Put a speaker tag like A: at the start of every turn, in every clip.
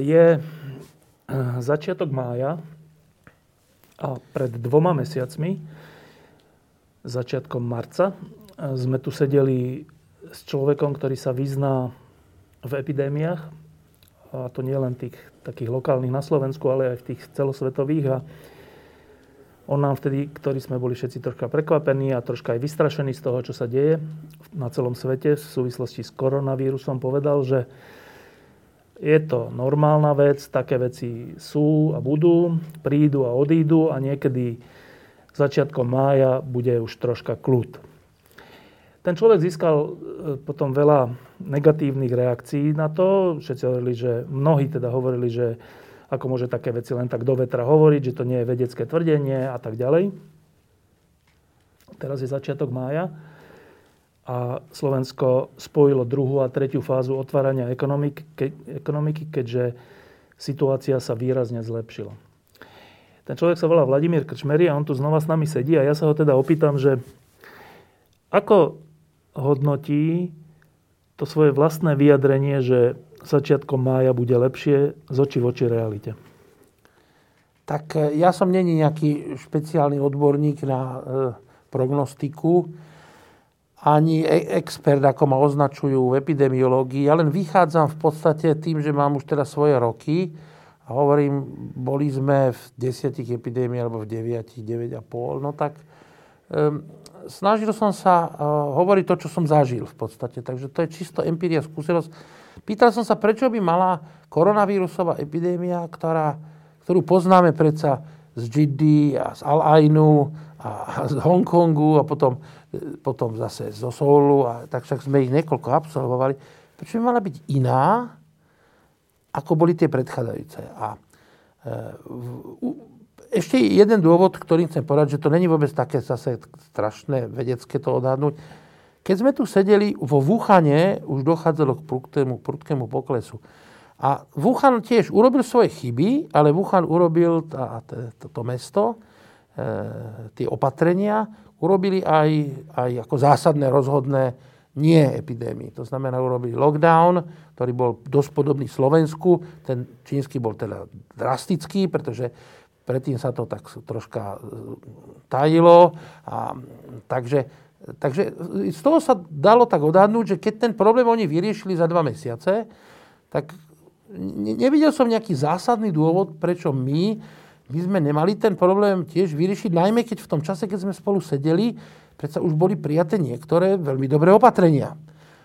A: Je eh, začiatok mája a pred dvoma mesiacmi, začiatkom marca, eh, sme tu sedeli s človekom, ktorý sa vyzná v epidémiách, a to nie len tých takých lokálnych na Slovensku, ale aj v tých celosvetových. A on nám vtedy, ktorí sme boli všetci troška prekvapení a troška aj vystrašení z toho, čo sa deje na celom svete v súvislosti s koronavírusom, povedal, že je to normálna vec, také veci sú a budú, prídu a odídu a niekedy začiatkom mája bude už troška kľud. Ten človek získal e, potom veľa negatívnych reakcií na to. Všetci hovorili, že mnohí teda hovorili, že ako môže také veci len tak do vetra hovoriť, že to nie je vedecké tvrdenie a tak ďalej. Teraz je začiatok mája a Slovensko spojilo druhú a tretiu fázu otvárania ekonomiky, ke, ekonomiky, keďže situácia sa výrazne zlepšila. Ten človek sa volá Vladimír Krčmery a on tu znova s nami sedí a ja sa ho teda opýtam, že ako hodnotí to svoje vlastné vyjadrenie, že začiatkom mája bude lepšie z oči v oči realite?
B: Tak e, ja som není nejaký špeciálny odborník na e, prognostiku ani e- expert, ako ma označujú v epidemiológii. Ja len vychádzam v podstate tým, že mám už teda svoje roky a hovorím, boli sme v desiatich epidémiách alebo v deviatich, deväť a pol, no tak um, snažil som sa uh, hovoriť to, čo som zažil v podstate. Takže to je čisto empiria, skúsenosť. Pýtal som sa, prečo by mala koronavírusová epidémia, ktorá, ktorú poznáme predsa z Jiddy a z Al-Ainu a z Hongkongu a potom potom zase zo Soulu, a tak však sme ich niekoľko absolvovali. Prečo by mala byť iná, ako boli tie predchádzajúce? A e, ešte jeden dôvod, ktorým chcem povedať, že to není vôbec také zase strašné vedecké to odhadnúť. Keď sme tu sedeli vo Wuhane, už dochádzalo k prudkému, prudkému poklesu. A Wuhan tiež urobil svoje chyby, ale Wuhan urobil tá, tá, to mesto, tie opatrenia, urobili aj, aj ako zásadné rozhodné nie epidémii. To znamená, urobili lockdown, ktorý bol dosť podobný Slovensku. Ten čínsky bol teda drastický, pretože predtým sa to tak troška e, tajilo. A, takže, takže z toho sa dalo tak odhadnúť, že keď ten problém oni vyriešili za dva mesiace, tak nevidel som nejaký zásadný dôvod, prečo my by sme nemali ten problém tiež vyriešiť, najmä keď v tom čase, keď sme spolu sedeli, predsa už boli prijaté niektoré veľmi dobré opatrenia.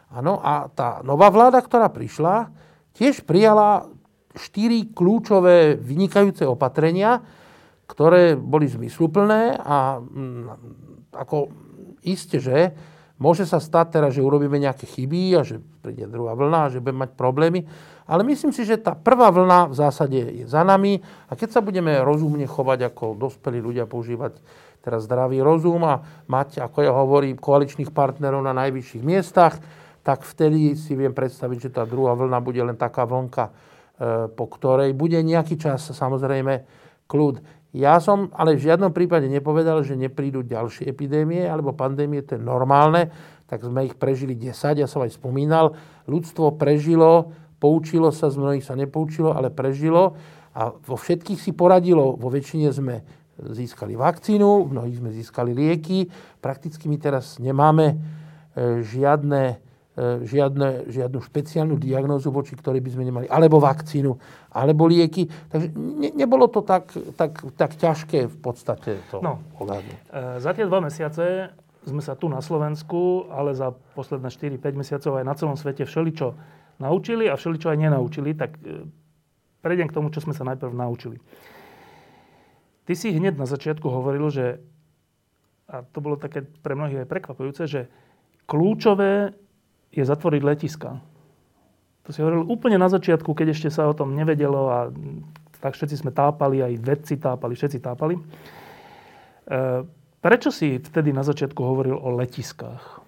B: Áno, a tá nová vláda, ktorá prišla, tiež prijala štyri kľúčové vynikajúce opatrenia, ktoré boli zmysluplné a mm, ako iste, že môže sa stať teraz, že urobíme nejaké chyby a že príde druhá vlna a že budeme mať problémy, ale myslím si, že tá prvá vlna v zásade je za nami a keď sa budeme rozumne chovať ako dospelí ľudia, používať teraz zdravý rozum a mať, ako ja hovorím, koaličných partnerov na najvyšších miestach, tak vtedy si viem predstaviť, že tá druhá vlna bude len taká vlnka, e, po ktorej bude nejaký čas samozrejme kľud. Ja som ale v žiadnom prípade nepovedal, že neprídu ďalšie epidémie alebo pandémie, to je normálne, tak sme ich prežili 10, ja som aj spomínal. Ľudstvo prežilo poučilo sa, z mnohých sa nepoučilo, ale prežilo a vo všetkých si poradilo. Vo väčšine sme získali vakcínu, v mnohých sme získali lieky. Prakticky my teraz nemáme e, žiadne, e, žiadne, žiadnu špeciálnu diagnózu, voči ktorej by sme nemali alebo vakcínu, alebo lieky. Takže ne, nebolo to tak, tak, tak ťažké v podstate to no,
A: ohľadne. Za tie dva mesiace sme sa tu na Slovensku, ale za posledné 4-5 mesiacov aj na celom svete všeličo naučili a všeličo aj nenaučili, tak e, prejdem k tomu, čo sme sa najprv naučili. Ty si hneď na začiatku hovoril, že, a to bolo také pre mnohých aj prekvapujúce, že kľúčové je zatvoriť letiska. To si hovoril úplne na začiatku, keď ešte sa o tom nevedelo a tak všetci sme tápali, aj vedci tápali, všetci tápali. E, prečo si vtedy na začiatku hovoril o letiskách?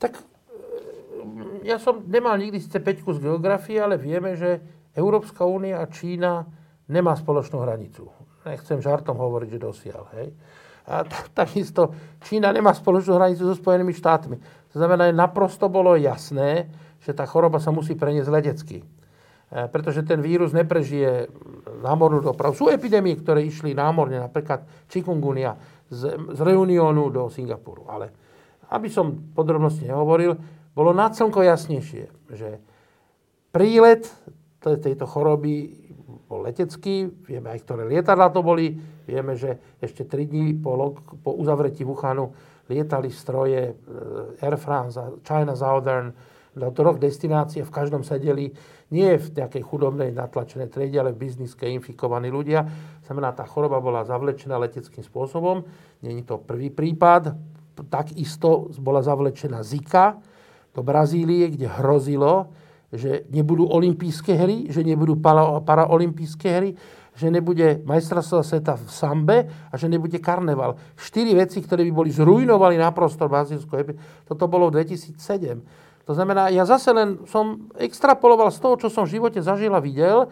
B: Tak ja som nemal nikdy síce peťku z geografie, ale vieme, že Európska únia a Čína nemá spoločnú hranicu. Nechcem žartom hovoriť, že dosiaľ. Hej. A takisto Čína nemá spoločnú hranicu so Spojenými štátmi. To znamená, že naprosto bolo jasné, že tá choroba sa musí preniesť letecky. E, pretože ten vírus neprežije námornú dopravu. Sú epidémie, ktoré išli námorne, napríklad chikungunya z, z Reunionu do Singapuru. Ale aby som podrobnosti nehovoril, bolo na slnko jasnejšie, že prílet tejto choroby bol letecký, vieme aj, ktoré lietadla to boli, vieme, že ešte 3 dní po, po uzavretí Wuhanu lietali stroje eh, Air France China Southern do troch destinácií v každom sedeli nie v nejakej chudobnej natlačenej triede, ale v bizniske infikovaní ľudia. Znamená, tá choroba bola zavlečená leteckým spôsobom. Není to prvý prípad. Takisto bola zavlečená Zika do Brazílie, kde hrozilo, že nebudú olympijské hry, že nebudú para, paraolympijské hry, že nebude majstrovstvo sveta v sambe a že nebude karneval. Štyri veci, ktoré by boli zrujnovali na prostor brazílsku. Toto bolo v 2007. To znamená, ja zase len som extrapoloval z toho, čo som v živote zažil a videl.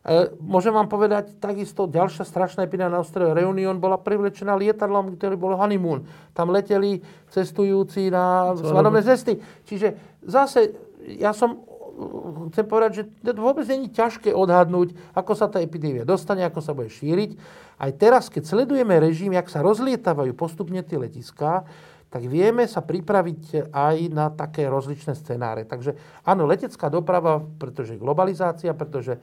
B: E, môžem vám povedať, takisto ďalšia strašná epidémia na ostrove Reunion bola privlečená lietadlom, ktorý bol honeymoon. Tam leteli cestujúci na svadobné cesty. Čiže zase ja som chcem povedať, že vôbec není ťažké odhadnúť, ako sa tá epidémia dostane, ako sa bude šíriť. Aj teraz, keď sledujeme režim, jak sa rozlietavajú postupne tie letiská, tak vieme sa pripraviť aj na také rozličné scenáre. Takže áno, letecká doprava, pretože globalizácia, pretože e,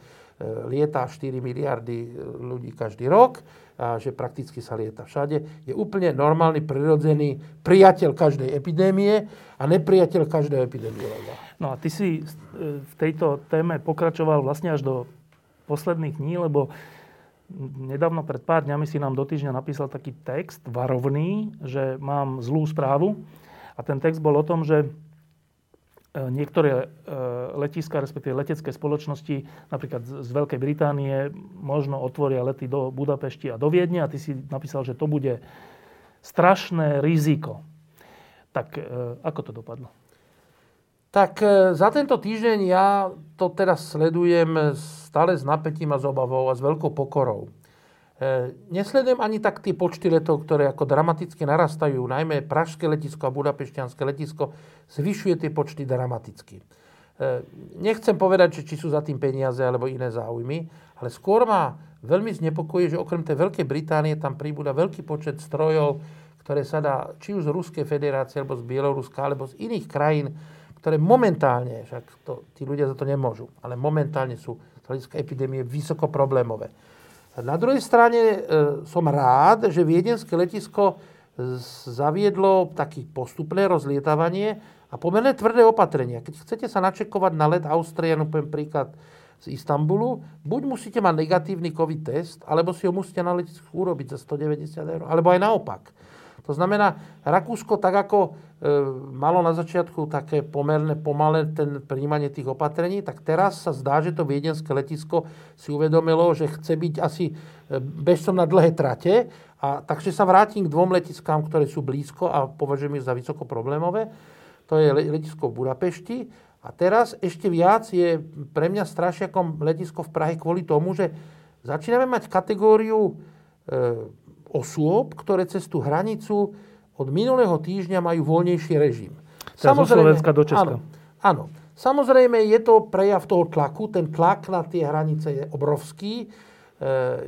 B: lieta 4 miliardy e, ľudí každý rok, a že prakticky sa lieta všade, je úplne normálny, prirodzený priateľ každej epidémie a nepriateľ každého epidemiologa.
A: No a ty si e, v tejto téme pokračoval vlastne až do posledných dní, lebo nedávno pred pár dňami si nám do týždňa napísal taký text varovný, že mám zlú správu. A ten text bol o tom, že e, niektoré e, letiska, respektíve letecké spoločnosti, napríklad z Veľkej Británie, možno otvoria lety do Budapešti a do Viedne a ty si napísal, že to bude strašné riziko. Tak ako to dopadlo?
B: Tak e, za tento týždeň ja to teraz sledujem stále s napätím a s obavou a s veľkou pokorou. E, nesledujem ani tak tie počty letov, ktoré ako dramaticky narastajú. Najmä Pražské letisko a Budapešťanské letisko zvyšuje tie počty dramaticky. E, nechcem povedať, že či sú za tým peniaze alebo iné záujmy, ale skôr ma veľmi znepokojí, že okrem tej Veľkej Británie tam príbuda veľký počet strojov, ktoré sa dá či už z Ruskej federácie, alebo z Bieloruska, alebo z iných krajín, ktoré momentálne, však to, tí ľudia za to nemôžu, ale momentálne sú z hľadiska epidémie vysoko problémové. Na druhej strane e, som rád, že viedenské letisko zaviedlo také postupné rozlietavanie a pomerne tvrdé opatrenia. Keď chcete sa načekovať na let Austrianu, poviem príklad z Istanbulu, buď musíte mať negatívny COVID test, alebo si ho musíte na letisku urobiť za 190 eur, alebo aj naopak. To znamená, Rakúsko tak ako e, malo na začiatku také pomerne pomalé ten príjmanie tých opatrení, tak teraz sa zdá, že to viedenské letisko si uvedomilo, že chce byť asi e, bežcom na dlhé trate. A, takže sa vrátim k dvom letiskám, ktoré sú blízko a považujem ich za vysoko problémové. To je letisko v Budapešti. A teraz ešte viac je pre mňa strašiakom letisko v Prahe kvôli tomu, že začíname mať kategóriu e, osôb, ktoré cez tú hranicu od minulého týždňa majú voľnejší režim.
A: Samozrejme, Slovenska do Česka.
B: Áno, áno. Samozrejme, je to prejav toho tlaku. Ten tlak na tie hranice je obrovský. E,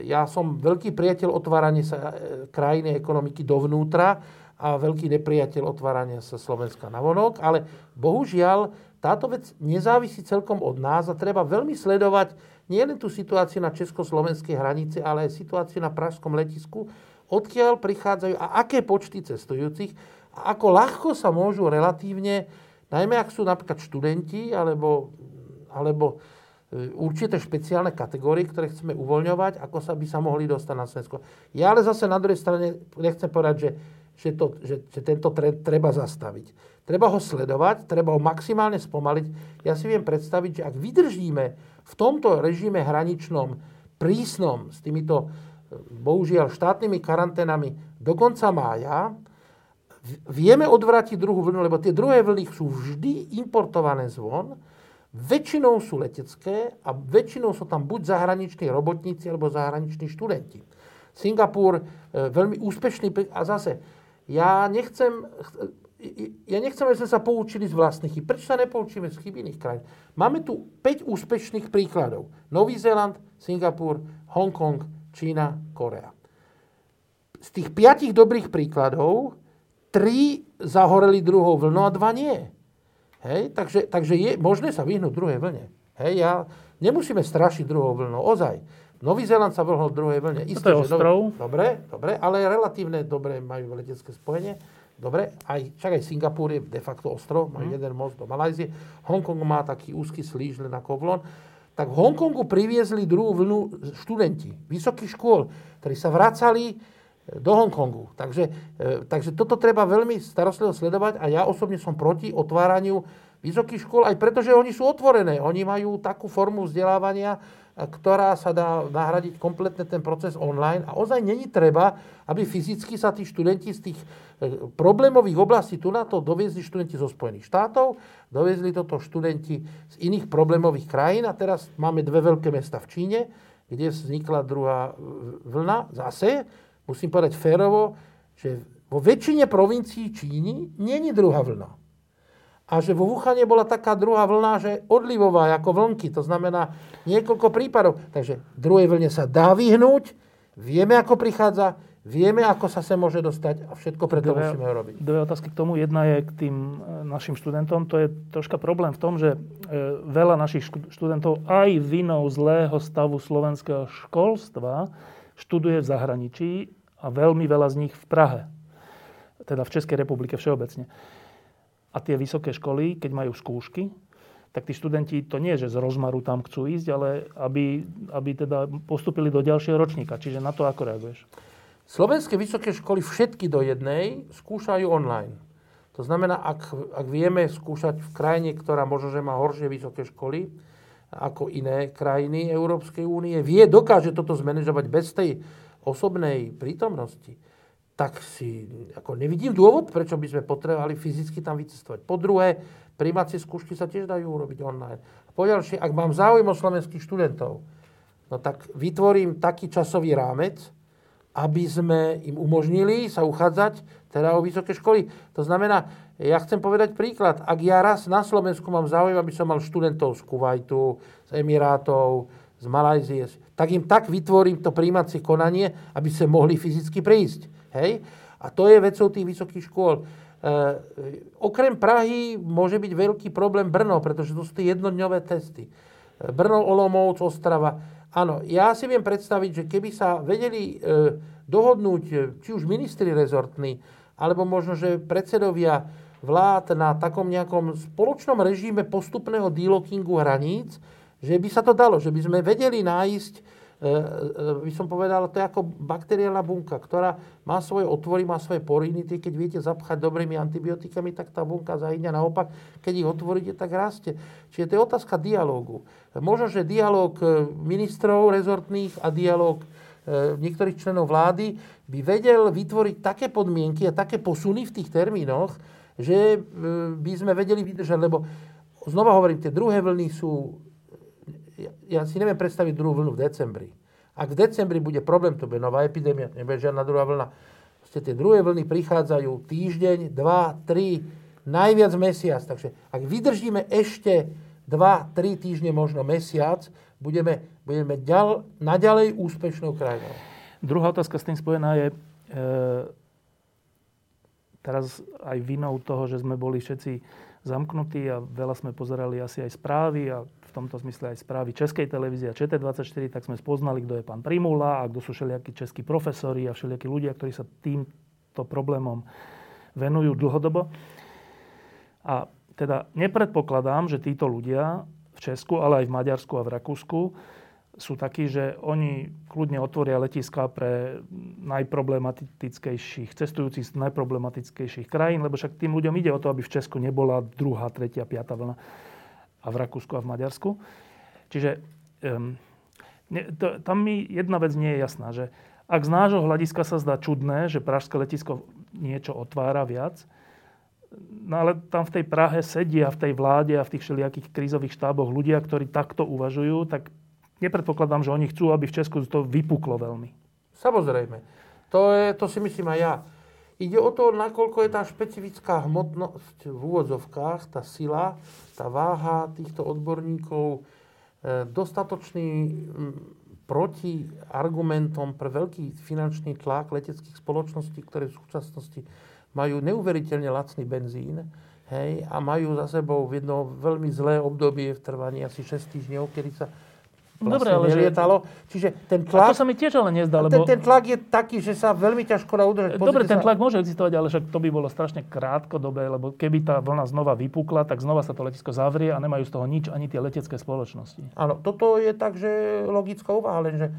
B: ja som veľký priateľ otvárania sa e, krajiny ekonomiky dovnútra a veľký nepriateľ otvárania sa Slovenska na vonok, ale bohužiaľ táto vec nezávisí celkom od nás a treba veľmi sledovať nielen tú situáciu na československej hranici, ale aj situáciu na pražskom letisku, odkiaľ prichádzajú a aké počty cestujúcich a ako ľahko sa môžu relatívne, najmä ak sú napríklad študenti alebo, alebo e, určité špeciálne kategórie, ktoré chceme uvoľňovať, ako sa by sa mohli dostať na Slovensko. Ja ale zase na druhej strane nechcem povedať, že, že, to, že, že tento trend treba zastaviť. treba ho sledovať, treba ho maximálne spomaliť. Ja si viem predstaviť, že ak vydržíme v tomto režime hraničnom, prísnom, s týmito bohužiaľ štátnymi karanténami do konca mája, vieme odvrátiť druhú vlnu, lebo tie druhé vlny sú vždy importované zvon, väčšinou sú letecké a väčšinou sú tam buď zahraniční robotníci alebo zahraniční študenti. Singapur, e, veľmi úspešný, a zase, ja nechcem, ja nechcem, aby sme sa poučili z vlastných chyb. Prečo sa nepoučíme z chyb iných krajín? Máme tu 5 úspešných príkladov. Nový Zéland, Singapur, Hongkong, Čína, Korea. Z tých 5 dobrých príkladov 3 zahoreli druhou vlnou a 2 nie. Hej? Takže, takže je možné sa vyhnúť druhej vlne. Hej? Ja, nemusíme strašiť druhou vlnou, ozaj. Nový Zéland sa vrhol druhej vlne.
A: Isté, to je ostrov.
B: Dobre, dobre, ale relatívne dobre majú letecké spojenie. Dobre, aj, však aj Singapur je de facto ostrov, majú mm. jeden most do Malajzie. Hongkong má taký úzky slíž len ako vlon. Tak v Hongkongu priviezli druhú vlnu študenti vysokých škôl, ktorí sa vracali e, do Hongkongu. Takže, e, takže toto treba veľmi starostlivo sledovať a ja osobne som proti otváraniu vysokých škôl, aj preto, že oni sú otvorené. Oni majú takú formu vzdelávania, ktorá sa dá nahradiť kompletne ten proces online. A ozaj není treba, aby fyzicky sa tí študenti z tých e, problémových oblastí, tu na to doviezli študenti zo Spojených štátov, doviezli toto študenti z iných problémových krajín. A teraz máme dve veľké mesta v Číne, kde vznikla druhá vlna. Zase musím povedať férovo, že vo väčšine provincií Číny není druhá vlna a že vo Wuhane bola taká druhá vlna, že odlivová, ako vlnky, to znamená niekoľko prípadov. Takže druhej vlne sa dá vyhnúť, vieme, ako prichádza, vieme, ako sa sem môže dostať a všetko preto dve, musíme robiť.
A: Dve otázky k tomu. Jedna je k tým e, našim študentom. To je troška problém v tom, že e, veľa našich študentov aj vinou zlého stavu slovenského školstva študuje v zahraničí a veľmi veľa z nich v Prahe. Teda v Českej republike všeobecne. A tie vysoké školy, keď majú skúšky, tak tí študenti to nie, že z rozmaru tam chcú ísť, ale aby, aby teda postupili do ďalšieho ročníka. Čiže na to ako reaguješ?
B: Slovenské vysoké školy všetky do jednej skúšajú online. To znamená, ak, ak vieme skúšať v krajine, ktorá možno, že má horšie vysoké školy ako iné krajiny Európskej únie, vie, dokáže toto zmanéžovať bez tej osobnej prítomnosti, tak si ako nevidím dôvod, prečo by sme potrebovali fyzicky tam vycestovať. Po druhé, primácie skúšky sa tiež dajú urobiť online. Po ďalšie, ak mám záujem o slovenských študentov, no tak vytvorím taký časový rámec, aby sme im umožnili sa uchádzať teda o vysoké školy. To znamená, ja chcem povedať príklad. Ak ja raz na Slovensku mám záujem, aby som mal študentov z Kuwaitu, z Emirátov, z Malajzie, tak im tak vytvorím to príjmacie konanie, aby sa mohli fyzicky prísť. Hej? A to je vecou tých vysokých škôl. E, okrem Prahy môže byť veľký problém Brno, pretože to sú tie jednodňové testy. E, Brno, Olomouc, Ostrava. Áno, ja si viem predstaviť, že keby sa vedeli e, dohodnúť e, či už ministri rezortní, alebo možno, že predsedovia vlád na takom nejakom spoločnom režime postupného delokingu hraníc, že by sa to dalo, že by sme vedeli nájsť by som povedal, to je ako bakteriálna bunka, ktorá má svoje otvory, má svoje poriny. Tie, keď viete zapchať dobrými antibiotikami, tak tá bunka zahyňa. Naopak, keď ich otvoríte, tak rastie. Čiže to je otázka dialógu. Možno, že dialóg e, ministrov rezortných a dialóg niektorých členov vlády by vedel vytvoriť také podmienky a také posuny v tých termínoch, že by sme vedeli vydržať, lebo znova hovorím, tie druhé vlny sú ja si neviem predstaviť druhú vlnu v decembri. Ak v decembri bude problém, to bude nová epidémia, nebude žiadna druhá vlna. Proste tie druhé vlny prichádzajú týždeň, dva, tri, najviac mesiac. Takže ak vydržíme ešte dva, tri týždne, možno mesiac, budeme, budeme ďal, naďalej úspešnou krajinou.
A: Druhá otázka s tým spojená je, e, teraz aj vinou toho, že sme boli všetci zamknutí a veľa sme pozerali asi aj správy a v tomto zmysle aj správy Českej televízie a ČT24, tak sme spoznali, kto je pán Primula a kto sú všelijakí českí profesori a všelijakí ľudia, ktorí sa týmto problémom venujú dlhodobo. A teda nepredpokladám, že títo ľudia v Česku, ale aj v Maďarsku a v Rakúsku sú takí, že oni kľudne otvoria letiska pre najproblematickejších, cestujúcich z najproblematickejších krajín, lebo však tým ľuďom ide o to, aby v Česku nebola druhá, tretia, piata vlna a v Rakúsku a v Maďarsku. Čiže um, ne, to, tam mi jedna vec nie je jasná, že ak z nášho hľadiska sa zdá čudné, že Pražské letisko niečo otvára viac, no ale tam v tej Prahe sedia v tej vláde a v tých všelijakých krízových štáboch ľudia, ktorí takto uvažujú, tak nepredpokladám, že oni chcú, aby v Česku to vypuklo veľmi.
B: Samozrejme. To, je, to si myslím aj ja. Ide o to, nakoľko je tá špecifická hmotnosť v úvodzovkách, tá sila, tá váha týchto odborníkov e, dostatočný proti argumentom pre veľký finančný tlak leteckých spoločností, ktoré v súčasnosti majú neuveriteľne lacný benzín hej, a majú za sebou jedno veľmi zlé obdobie v trvaní asi 6 týždňov, kedy sa Dobre, ale nelietalo. Že... Čiže ten tlak...
A: A to sa mi tiež ale nezdá, lebo...
B: Ten, ten tlak je taký, že sa veľmi ťažko dá udržať.
A: Dobre, ten tlak sa... môže existovať, ale však to by bolo strašne krátkodobé, lebo keby tá vlna znova vypukla, tak znova sa to letisko zavrie a nemajú z toho nič ani tie letecké spoločnosti.
B: Áno, toto je tak, že logická úvaha, lenže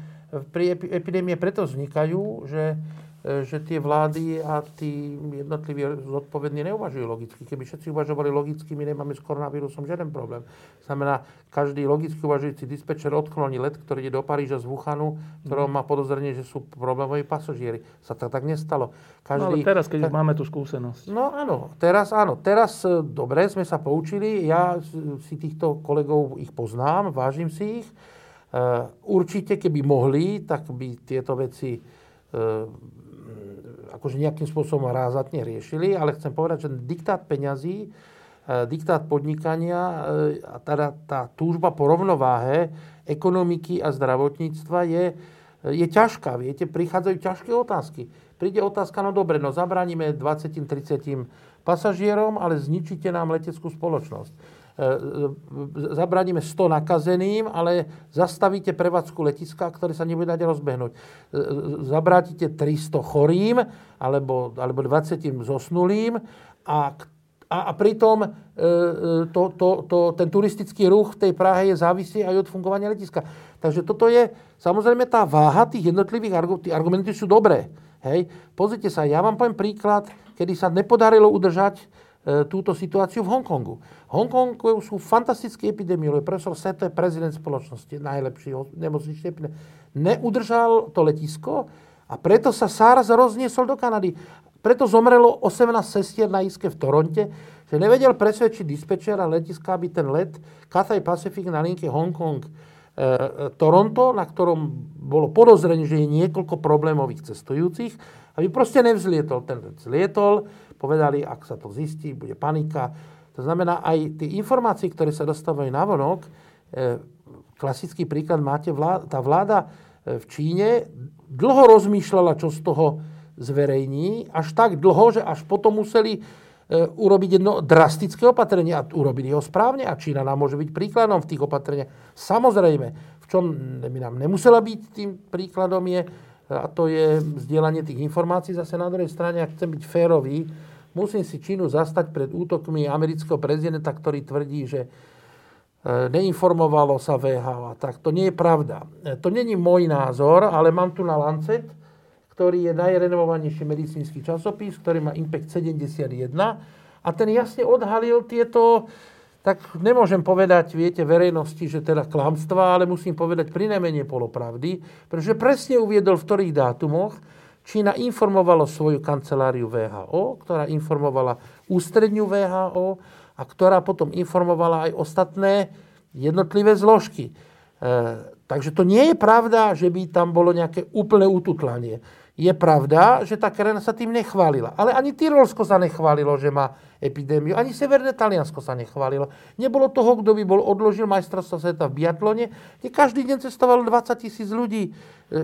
B: pri epidémie preto vznikajú, že že tie vlády a tí jednotliví zodpovední neuvažujú logicky. Keby všetci uvažovali logicky, my nemáme s koronavírusom žiaden problém. Znamená, každý logicky uvažujúci dispečer odkloní let, ktorý ide do Paríža z Wuhanu, ktorom má podozrenie, že sú problémoví pasažieri. Sa to tak nestalo.
A: Každý, no ale teraz, keď ta... máme tú skúsenosť.
B: No áno, teraz áno. Teraz e, dobre, sme sa poučili. Ja si týchto kolegov ich poznám, vážim si ich. E, určite, keby mohli, tak by tieto veci akože nejakým spôsobom rázatne riešili, ale chcem povedať, že diktát peňazí, e, diktát podnikania e, a teda tá túžba po rovnováhe ekonomiky a zdravotníctva je, je ťažká. Viete, prichádzajú ťažké otázky. Príde otázka, no dobre, no zabraníme 20-30 pasažierom, ale zničíte nám leteckú spoločnosť E, e, zabraníme 100 nakazeným, ale zastavíte prevádzku letiska, ktoré sa nebude dať rozbehnúť. E, zabrátite 300 chorým alebo, alebo 20 zosnulým a, a, a pritom to, to, to, ten turistický ruch v tej Prahe je závislý aj od fungovania letiska. Takže toto je, samozrejme, tá váha tých jednotlivých argumentov, argumenty sú dobré. Hej. Pozrite sa, ja vám poviem príklad, kedy sa nepodarilo udržať túto situáciu v Hongkongu. Hongkongu sú fantastickí epidemiológi. Profesor Seto je prezident spoločnosti, najlepší nemocničný epidemiolog. Neudržal to letisko a preto sa SARS rozniesol do Kanady. Preto zomrelo 18 sestier na iske v Toronte, že nevedel presvedčiť dispečera letiska, aby ten let Cathay Pacific na linke Hongkong e, e, Toronto, na ktorom bolo podozrenie, že je niekoľko problémových cestujúcich, aby proste nevzlietol. Ten let zlietol, povedali, ak sa to zistí, bude panika. To znamená, aj tie informácie, ktoré sa dostávajú na vonok, e, klasický príklad máte, vláda, tá vláda e, v Číne dlho rozmýšľala, čo z toho zverejní, až tak dlho, že až potom museli e, urobiť jedno drastické opatrenie a urobili ho správne a Čína nám môže byť príkladom v tých opatreniach. Samozrejme, v čom by nám nemusela byť tým príkladom je, a to je vzdielanie tých informácií. Zase na druhej strane, ak chcem byť férový, musím si Čínu zastať pred útokmi amerického prezidenta, ktorý tvrdí, že e, neinformovalo sa VHO. Tak to nie je pravda. E, to není môj názor, ale mám tu na Lancet, ktorý je najrenovovanejší medicínsky časopis, ktorý má Impact 71 a ten jasne odhalil tieto, tak nemôžem povedať, viete, verejnosti, že teda klamstva, ale musím povedať pri najmenej polopravdy, pretože presne uviedol, v ktorých dátumoch Čína informovala svoju kanceláriu VHO, ktorá informovala ústredňu VHO a ktorá potom informovala aj ostatné jednotlivé zložky. E, takže to nie je pravda, že by tam bolo nejaké úplné ututlanie. Je pravda, že tá krajina sa tým nechválila. Ale ani Tyrolsko sa nechválilo, že má epidémiu. Ani Severné Taliansko sa nechválilo. Nebolo toho, kto by bol odložil majstrovstvo sveta v biatlone, kde každý deň cestovalo 20 tisíc ľudí. E,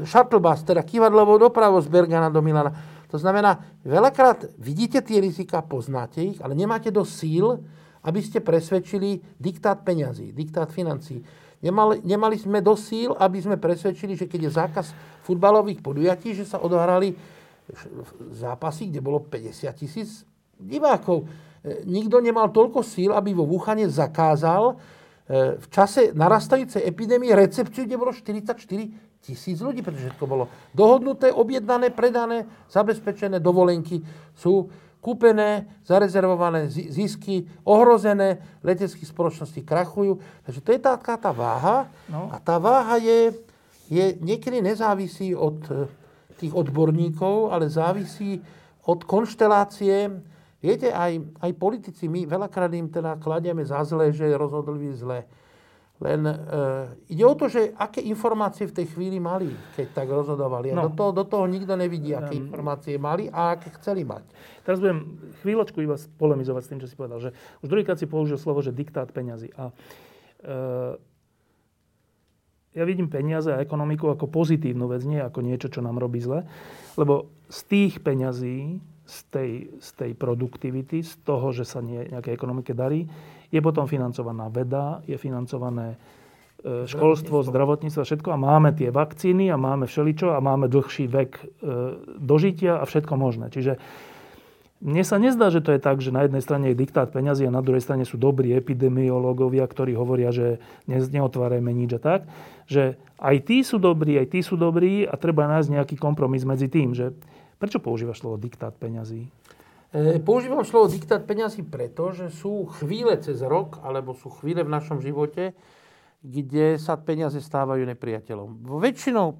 B: shuttle bus, teda kývadlovou dopravou z Bergana do Milana. To znamená, veľakrát vidíte tie rizika, poznáte ich, ale nemáte do síl, aby ste presvedčili diktát peňazí, diktát financí. Nemali, nemali sme do síl, aby sme presvedčili, že keď je zákaz futbalových podujatí, že sa odohrali zápasy, kde bolo 50 tisíc divákov. E, nikto nemal toľko síl, aby vo Wuhane zakázal v čase narastajúcej epidémie recepciu, kde bolo 44 tisíc ľudí, pretože všetko bolo dohodnuté, objednané, predané, zabezpečené, dovolenky sú kúpené, zarezervované zisky, ohrozené, letecké spoločnosti krachujú. Takže to je taká tá váha. No. A tá váha je, je niekedy nezávisí od e, tých odborníkov, ale závisí od konštelácie. Viete, aj, aj politici, my veľakrát im teda kladieme za zle, že rozhodli zle. Len e, ide o to, že aké informácie v tej chvíli mali, keď tak rozhodovali. A no. do, toho, do toho nikto nevidí, aké um, informácie mali a aké chceli mať.
A: Teraz budem chvíľočku iba polemizovať s tým, čo si povedal. Že už druhýkrát si použil slovo, že diktát peňazí. A e, ja vidím peniaze a ekonomiku ako pozitívnu vec, nie ako niečo, čo nám robí zle. Lebo z tých peňazí, z tej, z tej produktivity, z toho, že sa nie, nejakej ekonomike darí, je potom financovaná veda, je financované e, školstvo, zdravotníctvo, všetko a máme tie vakcíny a máme všeličo a máme dlhší vek e, dožitia a všetko možné. Čiže mne sa nezdá, že to je tak, že na jednej strane je diktát peňazí a na druhej strane sú dobrí epidemiológovia, ktorí hovoria, že neotvárajme nič a tak. Že aj tí sú dobrí, aj tí sú dobrí a treba nájsť nejaký kompromis medzi tým. Že prečo používaš slovo diktát peňazí?
B: E, používam slovo diktát peňazí preto, že sú chvíle cez rok, alebo sú chvíle v našom živote, kde sa peniaze stávajú nepriateľom. Vo väčšinou e,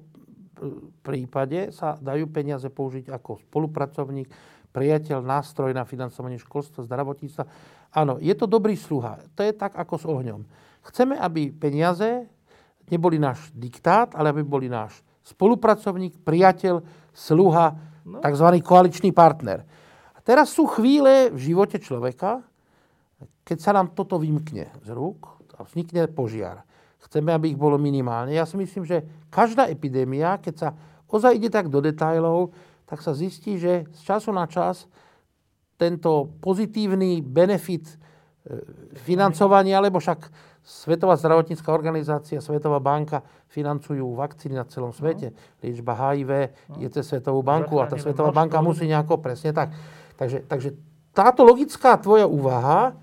B: prípade sa dajú peniaze použiť ako spolupracovník, priateľ, nástroj na financovanie školstva, zdravotníctva. Áno, je to dobrý sluha. To je tak ako s ohňom. Chceme, aby peniaze neboli náš diktát, ale aby boli náš spolupracovník, priateľ, sluha, no. tzv. koaličný partner. Teraz sú chvíle v živote človeka, keď sa nám toto vymkne z rúk a vznikne požiar. Chceme, aby ich bolo minimálne. Ja si myslím, že každá epidémia, keď sa ozaj ide tak do detajlov, tak sa zistí, že z času na čas tento pozitívny benefit e, financovania, alebo však Svetová zdravotnícká organizácia, Svetová banka financujú vakcíny na celom svete. No. Liečba HIV no. je cez Svetovú banku a tá Svetová banka musí nejako presne tak Takže, takže táto logická tvoja úvaha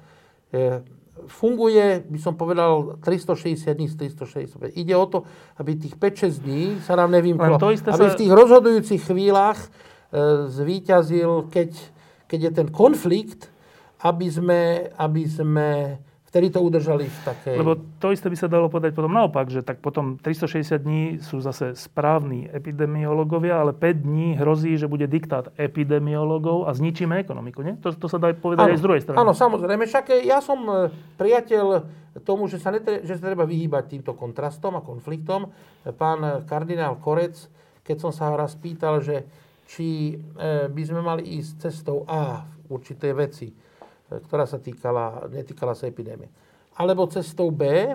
B: e, funguje, by som povedal, 360 dní z 365. Ide o to, aby tých 5-6 dní sa nám nevymklo. Aby sa... v tých rozhodujúcich chvíľach e, zvíťazil, keď, keď je ten konflikt, aby sme, aby sme ktorí to udržali v takej...
A: Lebo to isté by sa dalo povedať potom naopak, že tak potom 360 dní sú zase správni epidemiológovia, ale 5 dní hrozí, že bude diktát epidemiológov a zničíme ekonomiku, nie? To, to sa dá povedať ano, aj z druhej strany.
B: Áno, samozrejme. Však ja som e, priateľ tomu, že sa, netre, že sa treba vyhýbať týmto kontrastom a konfliktom. Pán kardinál Korec, keď som sa raz pýtal, že či e, by sme mali ísť cestou A v určitej veci, ktorá sa týkala, netýkala sa epidémie. Alebo cestou B,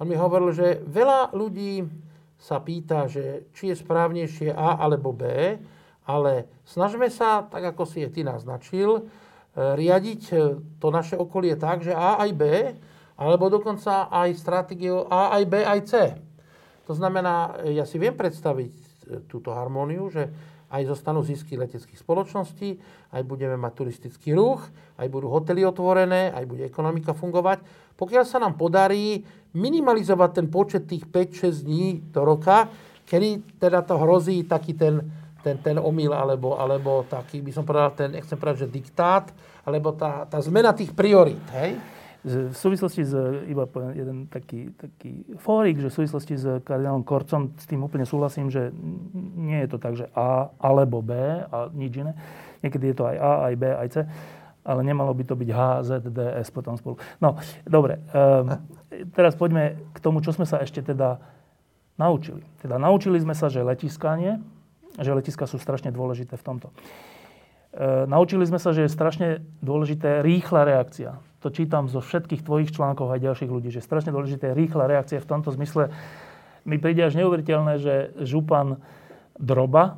B: on mi hovoril, že veľa ľudí sa pýta, že či je správnejšie A alebo B, ale snažme sa, tak ako si je ty naznačil, e, riadiť e, to naše okolie tak, že A aj B, alebo dokonca aj stratégiu A aj B aj C. To znamená, ja si viem predstaviť e, túto harmóniu, že aj zostanú zisky leteckých spoločností, aj budeme mať turistický ruch, aj budú hotely otvorené, aj bude ekonomika fungovať. Pokiaľ sa nám podarí minimalizovať ten počet tých 5-6 dní do roka, kedy teda to hrozí taký ten, ten, ten omyl, alebo, alebo taký, by som povedal, ten, nechcem povedať, že diktát, alebo tá, tá zmena tých priorít, hej?
A: V súvislosti s, iba jeden taký, taký fórik, že v súvislosti s kardinálom Korcom s tým úplne súhlasím, že nie je to tak, že A alebo B a nič iné. Niekedy je to aj A, aj B, aj C, ale nemalo by to byť H, Z, D, S potom spolu. No, dobre. Um, teraz poďme k tomu, čo sme sa ešte teda naučili. Teda naučili sme sa, že letiskanie, že letiska sú strašne dôležité v tomto. E, naučili sme sa, že je strašne dôležité rýchla reakcia to čítam zo všetkých tvojich článkov aj ďalších ľudí, že strašne dôležité je rýchla reakcia v tomto zmysle. Mi príde až neuveriteľné, že župan Droba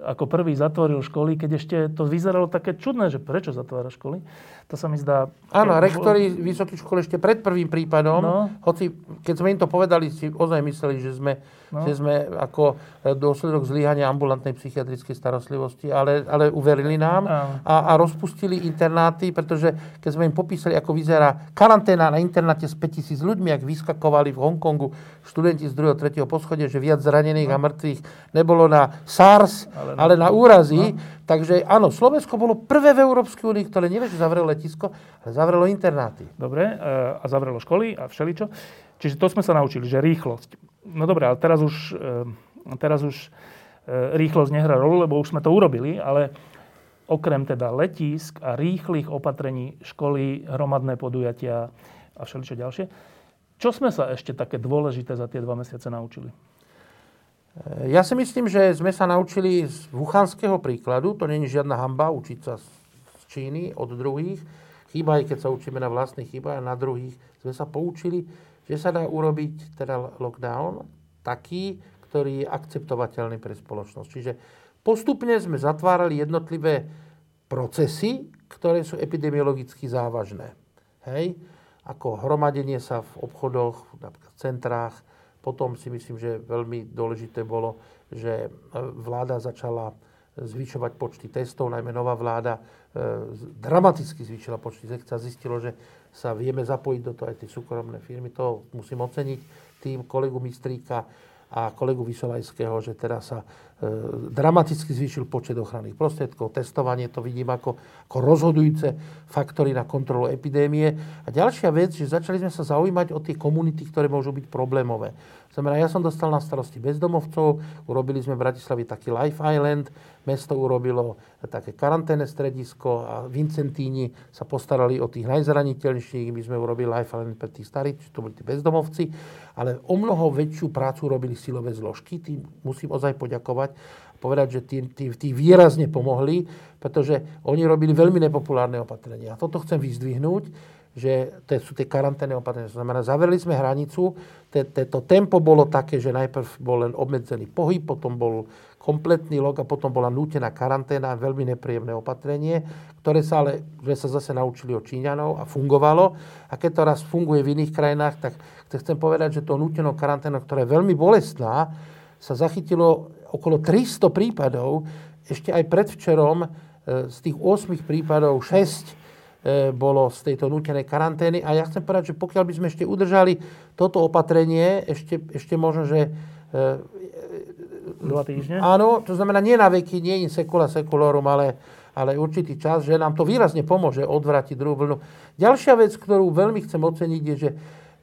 A: ako prvý zatvoril školy, keď ešte to vyzeralo také čudné, že prečo zatvára školy, To sa mi zdá...
B: Áno, rektori vysokých škôl ešte pred prvým prípadom,
A: No.
B: hoci keď sme im to povedali, si ozaj mysleli, že sme,
A: No.
B: že sme ako e, dôsledok zlyhania ambulantnej psychiatrickej starostlivosti, ale, ale uverili nám a, a rozpustili internáty, pretože keď sme im popísali, ako vyzerá karanténa na internáte s 5000 ľuďmi, ak vyskakovali v Hongkongu študenti z 2. 3. poschodia, že viac zranených a mŕtvych nebolo na SARS,
A: Ale
B: ale
A: na-
B: úrazy. Takže áno, Slovensko bolo prvé v Európskej únii, ktoré nie, že zavrelo letisko, ale zavrelo internáty.
A: Dobre, e, a zavrelo školy a všeličo. Čiže to sme sa naučili, že rýchlosť. No dobre, ale teraz už, e, teraz už e, rýchlosť nehrá rolu, lebo už sme to urobili, ale okrem teda letísk a rýchlych opatrení školy, hromadné podujatia a všeličo ďalšie, čo sme sa ešte také dôležité za tie dva mesiace naučili?
B: Ja si myslím, že sme sa naučili z wuchanského príkladu, to není žiadna hamba učiť sa z Číny od druhých. Chýba aj keď sa učíme na vlastných chybách a na druhých sme sa poučili, že sa dá urobiť teda lockdown taký, ktorý je akceptovateľný pre spoločnosť. Čiže postupne sme zatvárali jednotlivé procesy, ktoré sú epidemiologicky závažné. Hej? Ako hromadenie sa v obchodoch, napríklad v centrách, potom si myslím, že veľmi dôležité bolo, že e, vláda začala zvyšovať počty testov, najmä nová vláda e, dramaticky zvýšila počty testov. Zistilo, že sa vieme zapojiť do toho aj tie súkromné firmy. To musím oceniť tým kolegu Mistríka a kolegu Vysolajského, že teraz sa dramaticky zvýšil počet ochranných prostriedkov. Testovanie to vidím ako, ako rozhodujúce faktory na kontrolu epidémie. A ďalšia vec, že začali sme sa zaujímať o tie komunity, ktoré môžu byť problémové. Znamená, ja som dostal na starosti bezdomovcov, urobili sme v Bratislavi taký Life Island, mesto urobilo také karanténne stredisko a Vincentíni sa postarali o tých najzraniteľnejších, my sme urobili Life Island pre tých starých, to boli tí bezdomovci, ale o mnoho väčšiu prácu robili silové zložky, tým musím ozaj poďakovať, povedať, že tí, tí, tí výrazne pomohli, pretože oni robili veľmi nepopulárne opatrenia. A toto chcem vyzdvihnúť, že to sú tie karanténne opatrenia. Znamená, zavreli sme hranicu, to tempo bolo také, že najprv bol len obmedzený pohyb, potom bol kompletný log a potom bola nútená karanténa, veľmi nepríjemné opatrenie, ktoré sa ale, sme sa zase naučili od Číňanov a fungovalo. A keď to raz funguje v iných krajinách, tak chcem povedať, že to nútenou karanténou, ktorá je veľmi bolestná, sa zachytilo okolo 300 prípadov. Ešte aj predvčerom e, z tých 8 prípadov 6 e, bolo z tejto nútenej karantény. A ja chcem povedať, že pokiaľ by sme ešte udržali toto opatrenie, ešte, ešte možno, že e,
A: Dva týždne?
B: Áno, to znamená nie na veky, nie in secula seculorum, ale, ale určitý čas, že nám to výrazne pomôže odvrátiť druhú vlnu. Ďalšia vec, ktorú veľmi chcem oceniť, je, že,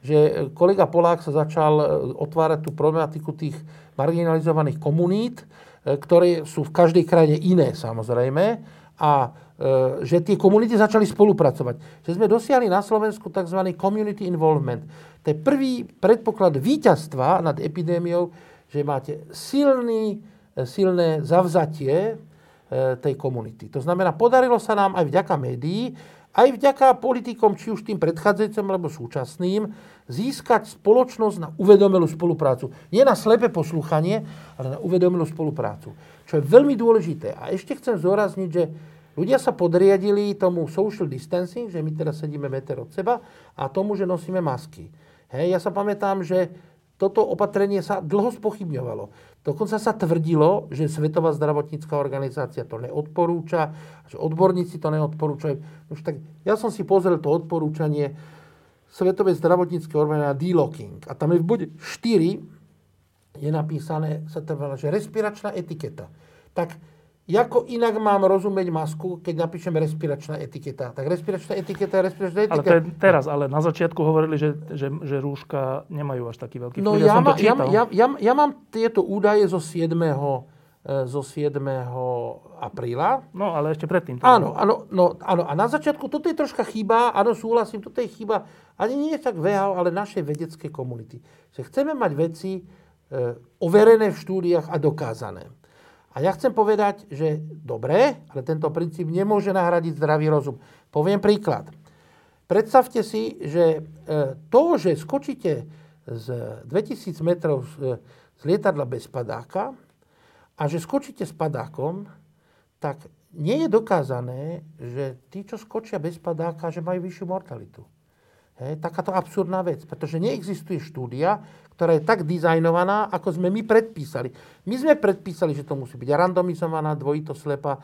B: že kolega Polák sa začal e, otvárať tú problematiku tých marginalizovaných komunít, e, ktoré sú v každej krajine iné samozrejme, a e, že tie komunity začali spolupracovať. Že sme dosiahli na Slovensku tzv. community involvement. To je prvý predpoklad víťazstva nad epidémiou, že máte silný, silné zavzatie tej komunity. To znamená, podarilo sa nám aj vďaka médií, aj vďaka politikom, či už tým predchádzajúcim alebo súčasným, získať spoločnosť na uvedomelú spoluprácu. Nie na slepé poslúchanie, ale na uvedomelú spoluprácu. Čo je veľmi dôležité. A ešte chcem zdôrazniť, že ľudia sa podriadili tomu social distancing, že my teraz sedíme meter od seba, a tomu, že nosíme masky. Hej, ja sa pamätám, že toto opatrenie sa dlho spochybňovalo. Dokonca sa tvrdilo, že Svetová zdravotnícká organizácia to neodporúča, že odborníci to neodporúčajú. Už tak ja som si pozrel to odporúčanie Svetovej zdravotníckej organizácie D-Locking. A tam je v bode 4 je napísané, sa to volá, že respiračná etiketa. Tak ako inak mám rozumieť masku, keď napíšem respiračná etiketa? Tak respiračná etiketa je respiračná
A: Ale
B: etiketa.
A: to je teraz, ale na začiatku hovorili, že, že, že rúška nemajú až taký veľký
B: No
A: vplyv.
B: ja,
A: som to
B: ma, ja, ja, ja, ja mám tieto údaje zo 7. e, zo 7. apríla.
A: No, ale ešte predtým.
B: Áno, áno, no, áno. A na začiatku toto je troška chyba, áno, súhlasím, toto je chyba, ani nie tak VHO, ale našej vedeckej komunity. Že chceme mať veci e, overené v štúdiách a dokázané. A ja chcem povedať, že dobre, ale tento princíp nemôže nahradiť zdravý rozum. Poviem príklad. Predstavte si, že e, to, že skočíte z 2000 metrov z, z lietadla bez padáka a že skočíte s padákom, tak nie je dokázané, že tí, čo skočia bez padáka, že majú vyššiu mortalitu. Hej, takáto absurdná vec, pretože neexistuje štúdia, ktorá je tak dizajnovaná, ako sme my predpísali. My sme predpísali, že to musí byť randomizovaná, dvojito slepa,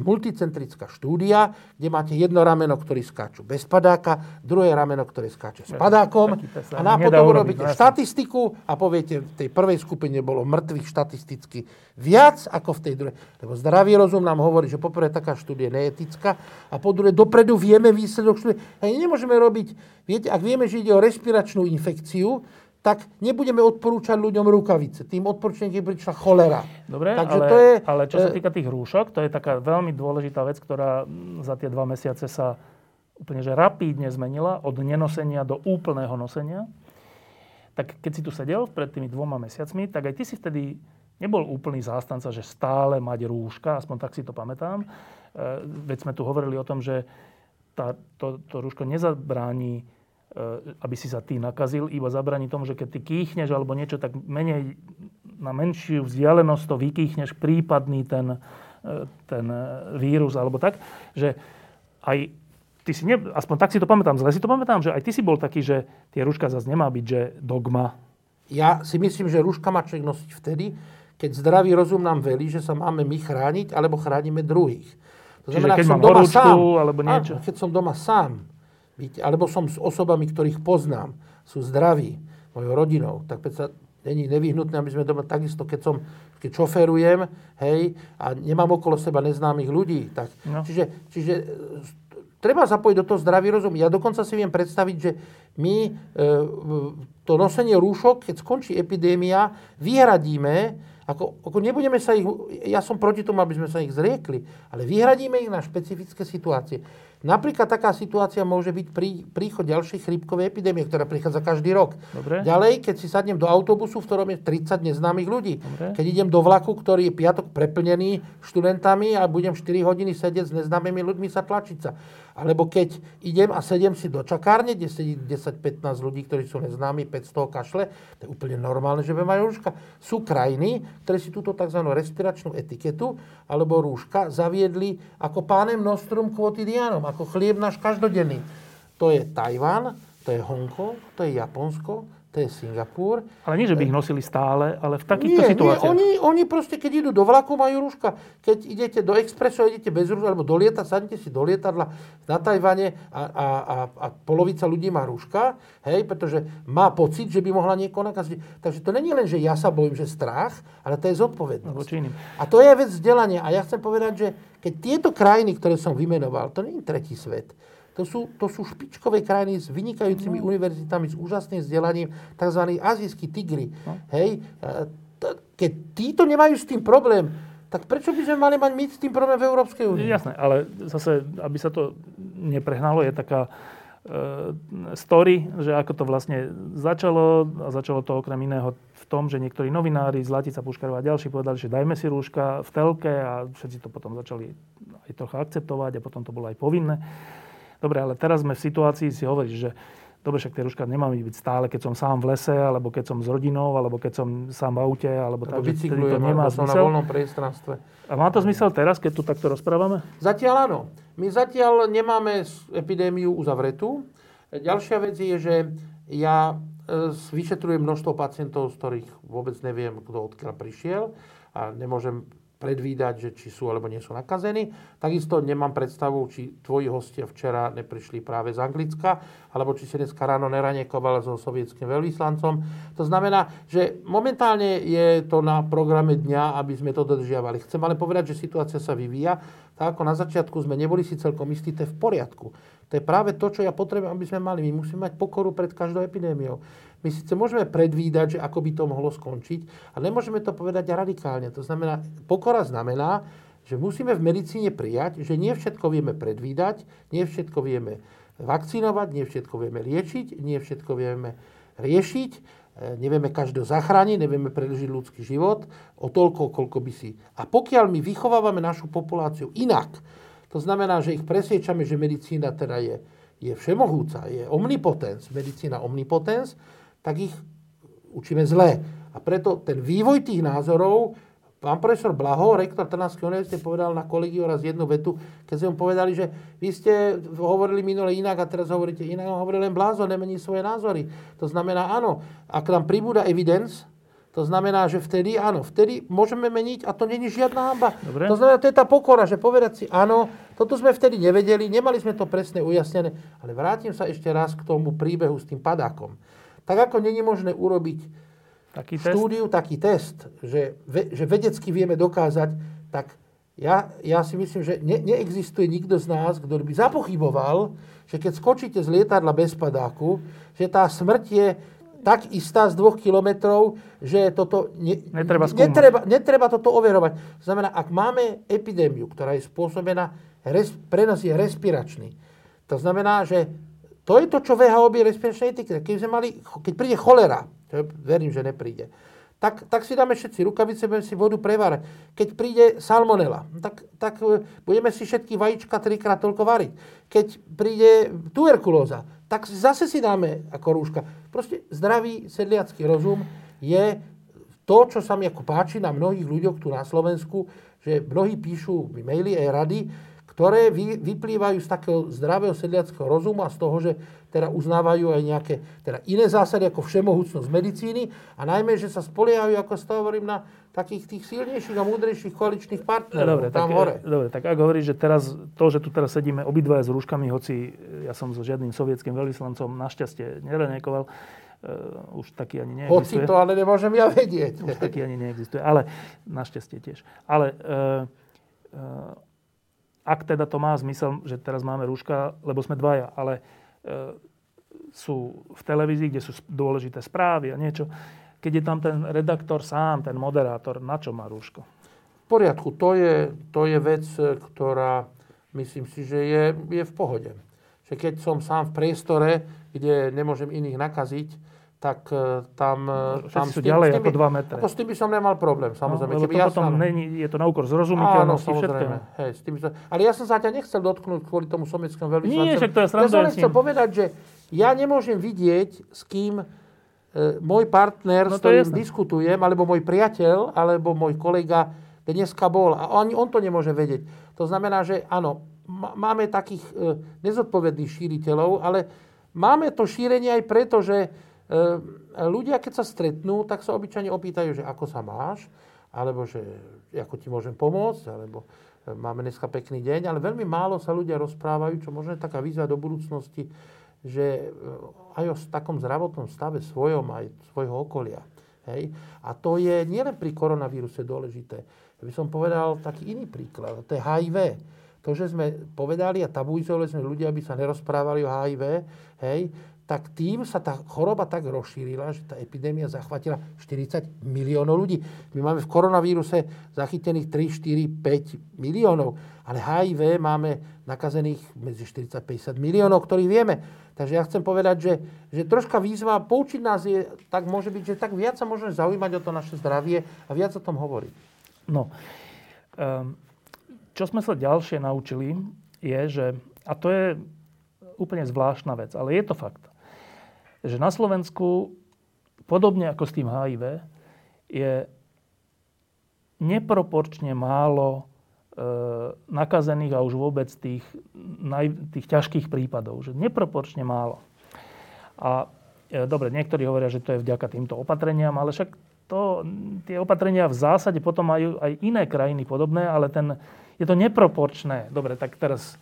B: multicentrická štúdia, kde máte jedno rameno, ktorý skáču bez padáka, druhé rameno, ktoré skáče s padákom a na potom urobíte štatistiku a poviete, v tej prvej skupine bolo mŕtvych štatisticky viac ako v tej druhej. Lebo zdravý rozum nám hovorí, že poprvé taká štúdia neetická a po druhé dopredu vieme výsledok štúdie. A nemôžeme robiť, viete, ak vieme, že ide o respiračnú infekciu, tak nebudeme odporúčať ľuďom rukavice. Tým odporúčaním, prišla cholera.
A: Dobre, Takže ale, to je, ale čo sa e, týka tých rúšok, to je taká veľmi dôležitá vec, ktorá za tie dva mesiace sa úplne že rapídne zmenila od nenosenia do úplného nosenia. Tak keď si tu sedel pred tými dvoma mesiacmi, tak aj ty si vtedy nebol úplný zástanca, že stále mať rúška, aspoň tak si to pamätám. E, veď sme tu hovorili o tom, že tá, to, to rúško nezabráni aby si sa ty nakazil, iba zabraní tomu, že keď ty kýchneš alebo niečo, tak menej na menšiu vzdialenosť to vykýchneš prípadný ten, e, ten vírus alebo tak, že aj ty si, ne, aspoň tak si to pamätám, zle si to pamätám, že aj ty si bol taký, že tie rúška zase nemá byť, že dogma.
B: Ja si myslím, že rúška má človek nosiť vtedy, keď zdravý rozum nám velí, že sa máme my chrániť, alebo chránime druhých.
A: To znamená, Čiže keď mám doma horúčku, sám, alebo niečo.
B: Áno, keď som doma sám, byť, alebo som s osobami, ktorých poznám, sú zdraví, mojou rodinou, tak predsa není nevyhnutné, aby sme doma takisto, keď som, keď šoferujem, hej, a nemám okolo seba neznámych ľudí, tak, no. čiže, čiže treba zapojiť do toho zdravý rozum. Ja dokonca si viem predstaviť, že my e, to nosenie rúšok, keď skončí epidémia, vyhradíme, ako, ako nebudeme sa ich, ja som proti tomu, aby sme sa ich zriekli, ale vyhradíme ich na špecifické situácie. Napríklad taká situácia môže byť prí, príchod ďalšej chrípkovej epidémie, ktorá prichádza každý rok. Dobre. Ďalej, keď si sadnem do autobusu, v ktorom je 30 neznámych ľudí. Dobre. Keď idem do vlaku, ktorý je piatok preplnený študentami a budem 4 hodiny sedieť s neznámymi ľuďmi sa tlačiť sa. Alebo keď idem a sedem si do čakárne, kde sedí 10-15 ľudí, ktorí sú neznámi, 500 kašle, to je úplne normálne, že majú rúška. Sú krajiny, ktoré si túto tzv. respiračnú etiketu alebo rúška zaviedli ako pánem nostrum quotidianum, ako chlieb náš každodenný. To je Tajván, to je Hongkong, to je Japonsko, to je Singapur.
A: Ale nie, že by ich nosili stále, ale v takýchto nie, situáciách.
B: Nie, oni, oni proste, keď idú do vlaku, majú rúška. Keď idete do expresu, idete bez rúška, alebo do lieta, sadnite si do lietadla na Tajvane a, a, a, a polovica ľudí má rúška, hej, pretože má pocit, že by mohla niekoho nakaziť. Takže to není len, že ja sa bojím, že strach, ale to je zodpovednosť. A to je vec vzdelania. A ja chcem povedať, že keď tieto krajiny, ktoré som vymenoval, to nie je tretí svet, to sú, to sú špičkové krajiny s vynikajúcimi no. univerzitami, s úžasným vzdelaním, tzv. azijskí tigry. No. Hej? Keď títo nemajú s tým problém, tak prečo by sme mali mať my s tým problém v Európskej únii?
A: Jasné, ale zase, aby sa to neprehnalo, je taká uh, story, že ako to vlastne začalo, a začalo to okrem iného v tom, že niektorí novinári, Zlatica Puškarová a ďalší povedali, že dajme si rúška v telke a všetci to potom začali aj trocha akceptovať a potom to bolo aj povinné. Dobre, ale teraz sme v situácii, si hovoríš, že dobre, však tie rúška nemám byť stále, keď som sám v lese, alebo keď som s rodinou, alebo keď som sám v aute, alebo tak, že to nemá
B: zmysel. na voľnom priestranstve.
A: A má to zmysel teraz, keď tu takto rozprávame?
B: Zatiaľ áno. My zatiaľ nemáme epidémiu uzavretú. Ďalšia vec je, že ja e, vyšetrujem množstvo pacientov, z ktorých vôbec neviem, kto odkiaľ prišiel a nemôžem predvídať, že či sú alebo nie sú nakazení. Takisto nemám predstavu, či tvoji hostia včera neprišli práve z Anglicka, alebo či si dneska ráno neraniekoval so sovietským veľvyslancom. To znamená, že momentálne je to na programe dňa, aby sme to dodržiavali. Chcem ale povedať, že situácia sa vyvíja. Tak ako na začiatku sme neboli si celkom istí, to je v poriadku. To je práve to, čo ja potrebujem, aby sme mali. My musíme mať pokoru pred každou epidémiou. My síce môžeme predvídať, že ako by to mohlo skončiť, ale nemôžeme to povedať radikálne. To znamená, pokora znamená, že musíme v medicíne prijať, že nie všetko vieme predvídať, nie všetko vieme vakcinovať, nie všetko vieme liečiť, nie všetko vieme riešiť, e, nevieme každého zachrániť, nevieme predlžiť ľudský život o toľko, koľko by si. A pokiaľ my vychovávame našu populáciu inak, to znamená, že ich presviečame, že medicína teda je, je všemohúca, je omnipotens, medicína omnipotens, tak ich učíme zle. A preto ten vývoj tých názorov pán profesor Blaho, rektor Trnavskej univerzity, povedal na kolegiu raz jednu vetu, keď sme mu povedali, že vy ste hovorili minule inak a teraz hovoríte inak. On hovorí len blázon, nemení svoje názory. To znamená, áno, ak nám pribúda evidence, to znamená, že vtedy, áno, vtedy môžeme meniť a to není žiadna hamba.
A: Dobre.
B: To znamená, to je tá pokora, že povedať si, áno, toto sme vtedy nevedeli, nemali sme to presne ujasnené, ale vrátim sa ešte raz k tomu príbehu s tým padákom. Tak ako není možné urobiť
A: Taký test?
B: štúdiu taký test, že, ve, že vedecky vieme dokázať, tak ja, ja si myslím, že ne, neexistuje nikto z nás, kto by zapochyboval, že keď skočíte z lietadla bez padáku, že tá smrť je tak istá z dvoch kilometrov, že toto ne,
A: Netreba skúmať.
B: netreba, netreba toto overovať. Znamená, ak máme epidémiu, ktorá je spôsobená, res, prenos je respiračný, to znamená, že to je to, čo VHO by respiračnej etike. Keď, sme mali, keď príde cholera, čo verím, že nepríde, tak, tak si dáme všetci rukavice, budeme si vodu prevárať. Keď príde salmonela, tak, tak e, budeme si všetky vajíčka trikrát toľko variť. Keď príde tuberkulóza, tak zase si dáme ako rúška. Proste zdravý sedliacký rozum je to, čo sa mi ako páči na mnohých ľuďoch tu na Slovensku, že mnohí píšu maily aj rady, ktoré vy, vyplývajú z takého zdravého sedliackého rozumu a z toho, že teda uznávajú aj nejaké teda iné zásady ako všemohúcnosť medicíny a najmä, že sa spoliehajú, ako to hovorím, na takých tých silnejších a múdrejších koaličných partnerov
A: Dobre,
B: tam
A: tak,
B: hore.
A: dobre, tak ak hovoríš, že teraz, to, že tu teraz sedíme obidvaja s rúškami, hoci ja som so žiadnym sovietským veľvyslancom našťastie nerenekoval, uh, už taký ani
B: Hoci
A: neexistuje.
B: to ale nemôžem ja vedieť.
A: Už taký ani neexistuje, ale našťastie tiež. Ale uh, uh, ak teda to má zmysel, že teraz máme rúška, lebo sme dvaja, ale uh, sú v televízii, kde sú dôležité správy a niečo, keď je tam ten redaktor sám, ten moderátor, na čo má rúško?
B: V poriadku, to je, to je vec, e, ktorá myslím si, že je, je v pohode. Že keď som sám v priestore, kde nemôžem iných nakaziť, tak e, tam...
A: Všetci
B: tam
A: sú ďalej ako dva metre.
B: Ako s tým by som nemal problém, samozrejme.
A: No, lebo to
B: ja
A: potom není, je to na úkor zrozumiteľnosti všetkého.
B: Hej, s tým. Ale ja som sa ťa nechcel dotknúť kvôli tomu sovietskému veľvyslancovi.
A: Nie, však to ja
B: Ja som len chcel povedať, že ja nemôžem vidieť, s kým e, môj partner,
A: No
B: s
A: to je
B: ktorým diskutujem, alebo môj priateľ, alebo môj kolega dneska bol. A ani on to nemôže vedieť. To znamená, že áno, máme takých e, nezodpovedných šíriteľov, ale máme to šírenie aj preto, že ľudia, keď sa stretnú, tak sa obyčajne opýtajú, že ako sa máš, alebo že ako ti môžem pomôcť, alebo e, máme dneska pekný deň, ale veľmi málo sa ľudia rozprávajú, čo možno je taká výzva do budúcnosti, že e, aj o takom zdravotnom stave svojom, aj svojho okolia. Hej? A to je nielen pri koronavíruse dôležité. Ja by som povedal taký iný príklad. To je HIV. To, že sme povedali a tabuizovali sme ľudia, aby sa nerozprávali o HIV, hej, tak tým sa tá choroba tak rozšírila, že tá epidémia zachvatila 40 miliónov ľudí. My máme v koronavíruse zachytených 3, 4, 5 miliónov, ale HIV máme nakazených medzi 40 a 50 miliónov, ktorých vieme. Takže ja chcem povedať, že, že troška výzva poučiť nás je, tak môže byť, že tak viac sa môžeme zaujímať o to naše zdravie a viac o tom hovoriť.
A: No, um, čo sme sa ďalšie naučili, je, že, a to je úplne zvláštna vec, ale je to fakt, že na Slovensku, podobne ako s tým HIV, je neproporčne málo e, nakazených a už vôbec tých, naj, tých ťažkých prípadov. Že neproporčne málo. A e, dobre, niektorí hovoria, že to je vďaka týmto opatreniam, ale však to, tie opatrenia v zásade potom majú aj iné krajiny podobné, ale ten, je to neproporčné. Dobre, tak teraz,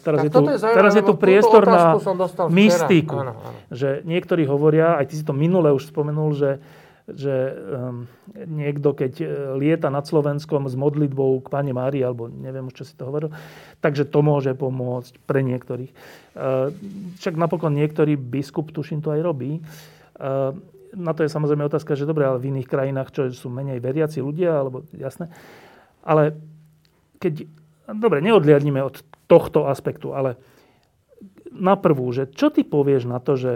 A: teraz,
B: Tak
A: je, tu,
B: je zaujímavé,
A: teraz je tu priestor na mystiku.
B: Áno, áno.
A: Že niektorí hovoria, aj ty si to minule už spomenul, že, že um, niekto, keď e, lieta nad Slovenskom s modlitbou k Pane Márii, alebo neviem už, čo si to hovoril, takže to môže pomôcť pre niektorých. Uh, však napokon niektorý biskup, tuším, to aj robí. Uh, na to je samozrejme otázka, že dobre, ale v iných krajinách, čo sú menej veriaci ľudia, alebo jasné. Ale keď, dobre, neodliadnime od tohto aspektu, ale na prvú, že čo ty povieš na to, že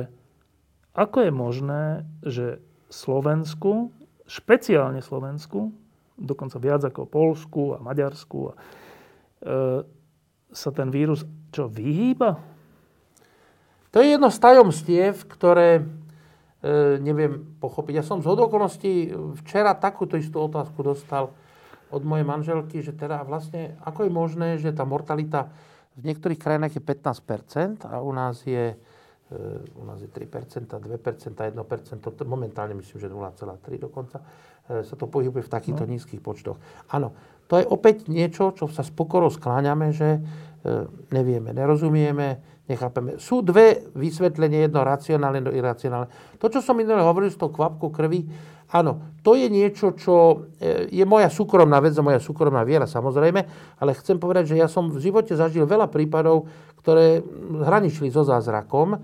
A: ako je možné, že Slovensku, špeciálne Slovensku, dokonca viac ako Polsku a Maďarsku, a, e, sa ten vírus čo vyhýba?
B: To je jedno z tajomstiev, ktoré e, neviem pochopiť. Ja som z okolností včera takúto istú otázku dostal od mojej manželky, že teda vlastne, ako je možné, že tá mortalita v niektorých krajinách je 15% a u nás je, e, u nás je 3%, 2%, 1%, momentálne myslím, že 0,3 dokonca, e, sa to pohybuje v takýchto no. nízkych počtoch. Áno, to je opäť niečo, čo sa spokoro skláňame, že e, nevieme, nerozumieme, nechápeme. Sú dve vysvetlenia, jedno racionálne, jedno iracionálne. To, čo som minulé hovoril s tou kvapkou krvi, áno, to je niečo, čo e, je moja súkromná vec a moja súkromná viera, samozrejme, ale chcem povedať, že ja som v živote zažil veľa prípadov, ktoré hraničili so zázrakom. E,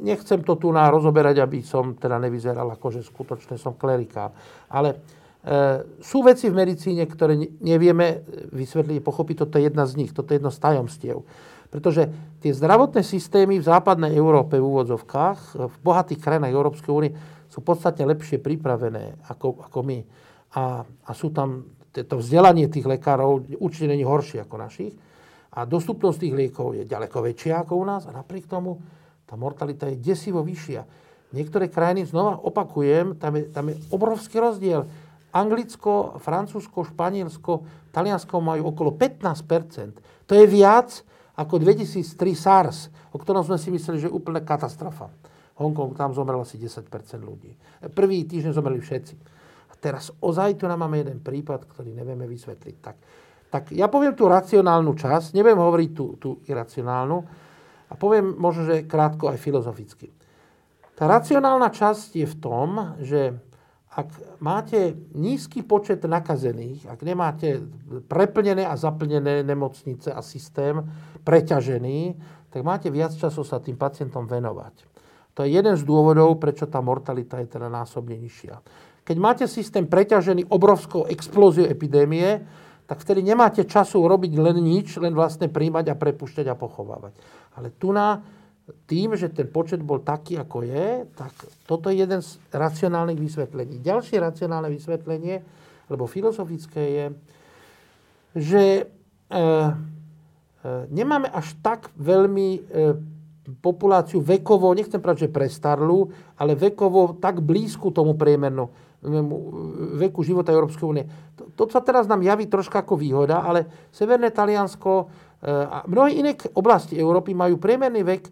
B: nechcem to tu na rozoberať, aby som teda nevyzeral ako, že skutočne som klerikál. Ale e, sú veci v medicíne, ktoré nevieme vysvetliť, pochopiť, toto je jedna z nich, toto je jedno z tajomstiev. Pretože tie zdravotné systémy v západnej Európe v úvodzovkách, v bohatých krajinách Európskej únie sú podstatne lepšie pripravené ako, ako my. A, a sú tam, to vzdelanie tých lekárov určite není horšie ako našich. A dostupnosť tých liekov je ďaleko väčšia ako u nás a napriek tomu tá mortalita je desivo vyššia. Niektoré krajiny, znova opakujem, tam je, tam je obrovský rozdiel. Anglicko, Francúzsko, Španielsko, Taliansko majú okolo 15% To je viac, ako 2003 SARS, o ktorom sme si mysleli, že je úplne katastrofa. Hongkong, tam zomrelo asi 10% ľudí. Prvý týždeň zomreli všetci. A teraz ozaj tu nám máme jeden prípad, ktorý nevieme vysvetliť. Tak, tak ja poviem tú racionálnu časť, neviem hovoriť tú, tú iracionálnu a poviem možno, že krátko aj filozoficky. Tá racionálna časť je v tom, že ak máte nízky počet nakazených, ak nemáte preplnené a zaplnené nemocnice a systém preťažený, tak máte viac času sa tým pacientom venovať. To je jeden z dôvodov, prečo tá mortalita je teda násobne nižšia. Keď máte systém preťažený obrovskou explóziou epidémie, tak vtedy nemáte času robiť len nič, len vlastne príjmať a prepušťať a pochovávať. Ale tu na tým, že ten počet bol taký, ako je, tak toto je jeden z racionálnych vysvetlení. Ďalšie racionálne vysvetlenie, alebo filozofické je, že e, e, nemáme až tak veľmi e, populáciu vekovo, nechcem povedať, že prestarlú, ale vekovo tak blízku tomu priemernu veku života Európskej únie. To, to sa teraz nám javí troška ako výhoda, ale Severné Taliansko e, a mnohé iné oblasti Európy majú priemerný vek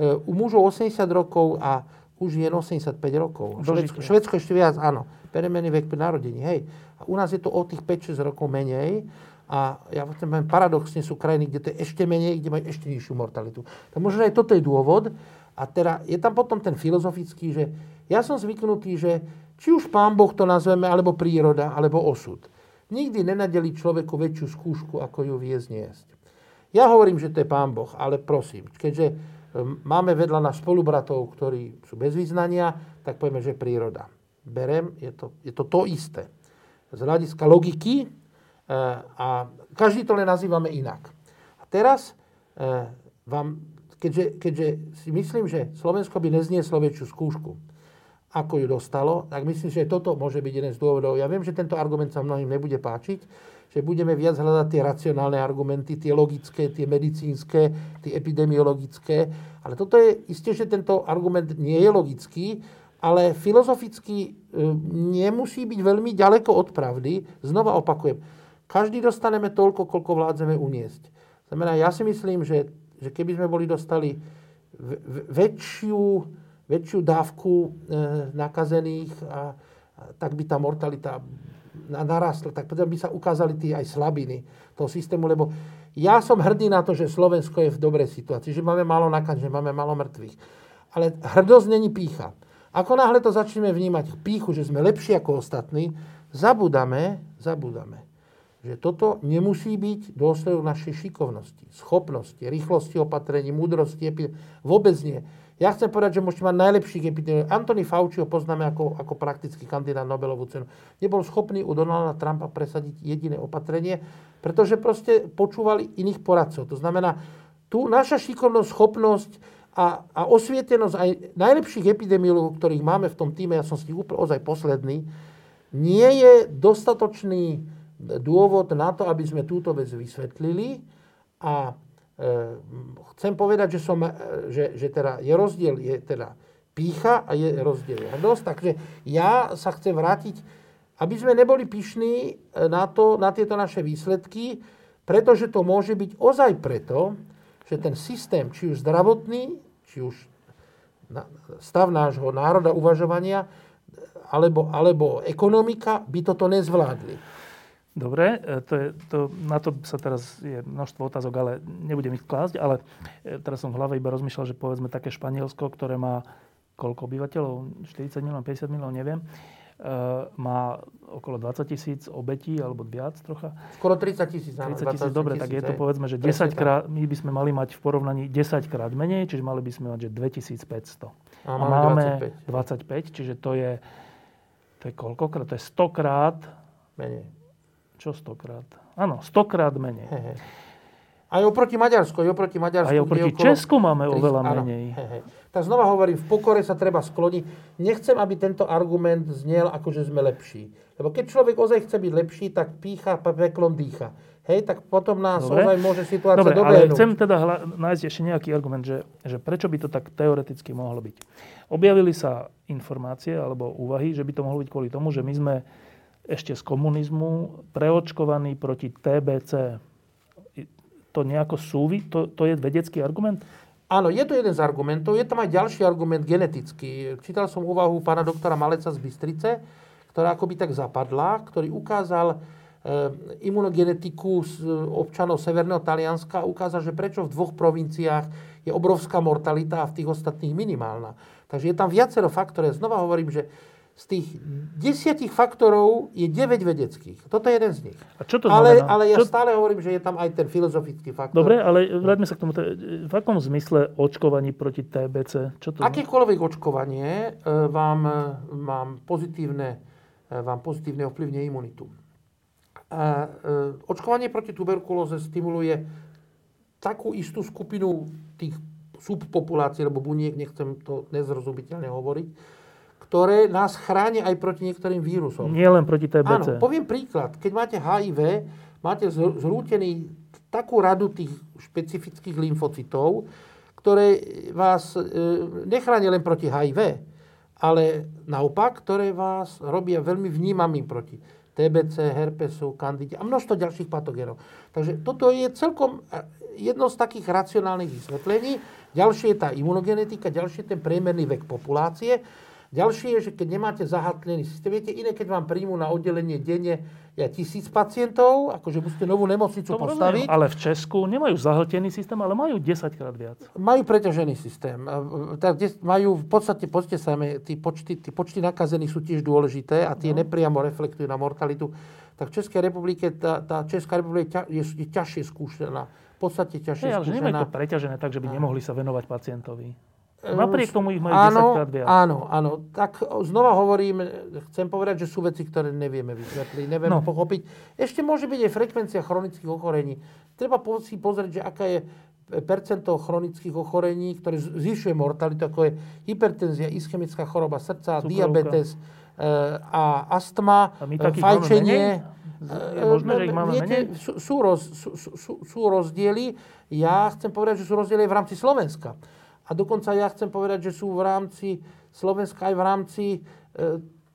B: E, u mužov 80 rokov a u žien 85 rokov. Švedsko, Švedsko ešte viac, áno. Premený vek pri narodení, hej. A u nás je to o tých 5-6 rokov menej. A ja poviem, paradoxne sú krajiny, kde to je ešte menej, kde majú ešte nižšiu mortalitu. Tak možno aj toto je dôvod. A teda je tam potom ten filozofický, že ja som zvyknutý, že či už pán Boh to nazveme, alebo príroda, alebo osud. Nikdy nenadeli človeku väčšiu skúšku, ako ju vie zniesť. Ja hovorím, že to je pán Boh, ale prosím, keďže Ehm, máme vedľa nás spolubratov, ktorí sú bez význania, tak povieme, že príroda. Berem, je to, je to to isté. Z hľadiska logiky a každý to len nazývame inak. A teraz ehm, vám, keďže, keďže si myslím, že Slovensko by neznieslo väčšiu skúšku, ako ju dostalo, tak myslím, že toto môže byť jeden z dôvodov. Ja viem, že tento argument sa mnohým nebude páčiť, že budeme viac hľadať tie racionálne argumenty, tie logické, tie medicínske, tie epidemiologické. Ale toto je isté, že tento argument nie je logický, ale filozoficky e, nemusí byť veľmi ďaleko od pravdy. Znova opakujem, každý dostaneme toľko, koľko vládzeme uniesť. Znamená, ja si myslím, že, že keby sme boli dostali väčšiu, väčšiu dávku e, nakazených, a, a, tak by tá mortalita narastla, tak by sa ukázali tie aj slabiny toho systému, lebo ja som hrdý na to, že Slovensko je v dobrej situácii, že máme málo nakaz, že máme málo mŕtvych. Ale hrdosť není pícha. Ako náhle to začneme vnímať píchu, že sme lepší ako ostatní, zabudáme, zabudáme, že toto nemusí byť dôsledok našej šikovnosti, schopnosti, rýchlosti opatrení, múdrosti, vôbec nie. Ja chcem povedať, že môžete mať najlepších epidemiologov. Anthony Fauci ho poznáme ako, ako praktický kandidát Nobelovú cenu. Nebol schopný u Donalda Trumpa presadiť jediné opatrenie, pretože proste počúvali iných poradcov. To znamená, tu naša šikovnosť, schopnosť a, a osvietenosť aj najlepších epidemiologov, ktorých máme v tom týme, ja som s nich úplne ozaj posledný, nie je dostatočný dôvod na to, aby sme túto vec vysvetlili a Ehm, chcem povedať, že, som, e, že, že teda je rozdiel, je teda pícha a je rozdielnosť. Takže ja sa chcem vrátiť, aby sme neboli pyšní na, to, na tieto naše výsledky, pretože to môže byť ozaj preto, že ten systém, či už zdravotný, či už stav nášho národa uvažovania, alebo, alebo ekonomika by toto nezvládli.
A: Dobre, e, to je, to, na to sa teraz je množstvo otázok, ale nebudem ich klásť, ale e, teraz som v hlave iba rozmýšľal, že povedzme také Španielsko, ktoré má koľko obyvateľov? 40 miliónov, 50 miliónov, neviem. E, má okolo 20 tisíc obetí, alebo viac trocha.
B: Skoro 30 tisíc.
A: 30 tisíc, dobre, tak je to povedzme, že 10 krát, my by sme mali mať v porovnaní 10 krát menej, čiže mali by sme mať, že 2500. A, a máme 25. 25, čiže to je, to je koľkokrát? To je 100 krát
B: menej
A: čo stokrát? Áno, stokrát menej. He, he.
B: Aj oproti Maďarsku, aj oproti Maďarsku.
A: Aj oproti okolo... Česku máme 30, oveľa menej. He, he.
B: Tak znova hovorím, v pokore sa treba skloniť. Nechcem, aby tento argument znel ako, že sme lepší. Lebo keď človek ozaj chce byť lepší, tak pícha, peklom dýcha. Hej, tak potom nás Dobre. ozaj môže situácia Dobre,
A: ale chcem teda hla- nájsť ešte nejaký argument, že, že prečo by to tak teoreticky mohlo byť. Objavili sa informácie alebo úvahy, že by to mohlo byť kvôli tomu, že my sme ešte z komunizmu preočkovaný proti TBC. To nejako súvi? To, to je vedecký argument?
B: Áno, je to jeden z argumentov. Je tam aj ďalší argument genetický. Čítal som úvahu pána doktora Maleca z Bystrice, ktorá akoby tak zapadla, ktorý ukázal e, imunogenetiku z občanov Severného Talianska ukázal, že prečo v dvoch provinciách je obrovská mortalita a v tých ostatných minimálna. Takže je tam viacero faktorov. Znova hovorím, že z tých desiatich faktorov je 9 vedeckých. Toto je jeden z nich.
A: A čo to
B: ale, ale ja čo... stále hovorím, že je tam aj ten filozofický faktor.
A: Dobre, ale vráťme sa k tomu. V akom zmysle očkovaní proti TBC? Čo to
B: Akékoľvek očkovanie e, vám, e, vám, pozitívne, e, vám pozitívne ovplyvne imunitu. A, očkovanie proti tuberkulóze stimuluje takú istú skupinu tých subpopulácií, alebo buniek, nechcem to nezrozumiteľne hovoriť, ktoré nás chránia aj proti niektorým vírusom.
A: Nie len proti TBC.
B: Áno, poviem príklad. Keď máte HIV, máte zrútený takú radu tých špecifických lymfocytov, ktoré vás e, nechránia len proti HIV, ale naopak, ktoré vás robia veľmi vnímavým proti TBC, herpesu, kandide a množstvo ďalších patogénov. Takže toto je celkom e, jedno z takých racionálnych vysvetlení. Ďalšie je tá imunogenetika, ďalšie je ten priemerný vek populácie. Ďalšie je, že keď nemáte zahatlený systém, viete, iné, keď vám príjmu na oddelenie denne ja tisíc pacientov, akože musíte novú nemocnicu to postaviť.
A: Rozumiem, ale v Česku nemajú zahltený systém, ale majú 10 krát viac.
B: Majú preťažený systém. Tak, majú v podstate, poďte sa, tí počty, tí počty nakazených sú tiež dôležité a tie no. nepriamo reflektujú na mortalitu. Tak v Českej republike, tá, tá Česká republika je, je ťažšie skúšaná. V podstate ťažšie
A: skúšaná. Ale nemajú to preťažené tak, že by nemohli sa venovať pacientovi. Napriek tomu ich majú
B: áno,
A: 10 krát viac.
B: Áno, áno. Tak znova hovorím, chcem povedať, že sú veci, ktoré nevieme vysvetliť, nevieme no. pochopiť. Ešte môže byť aj frekvencia chronických ochorení. Treba si pozrieť, že aká je percento chronických ochorení, ktoré zvyšuje mortalitu, ako je hypertenzia, ischemická choroba srdca, Cukrovka. diabetes e, a astma, a my fajčenie.
A: Je možné, že ich máme Viete, menej?
B: Sú, sú, roz, sú, sú, sú rozdiely. Ja chcem povedať, že sú rozdiely v rámci Slovenska. A dokonca ja chcem povedať, že sú v rámci Slovenska aj v rámci e,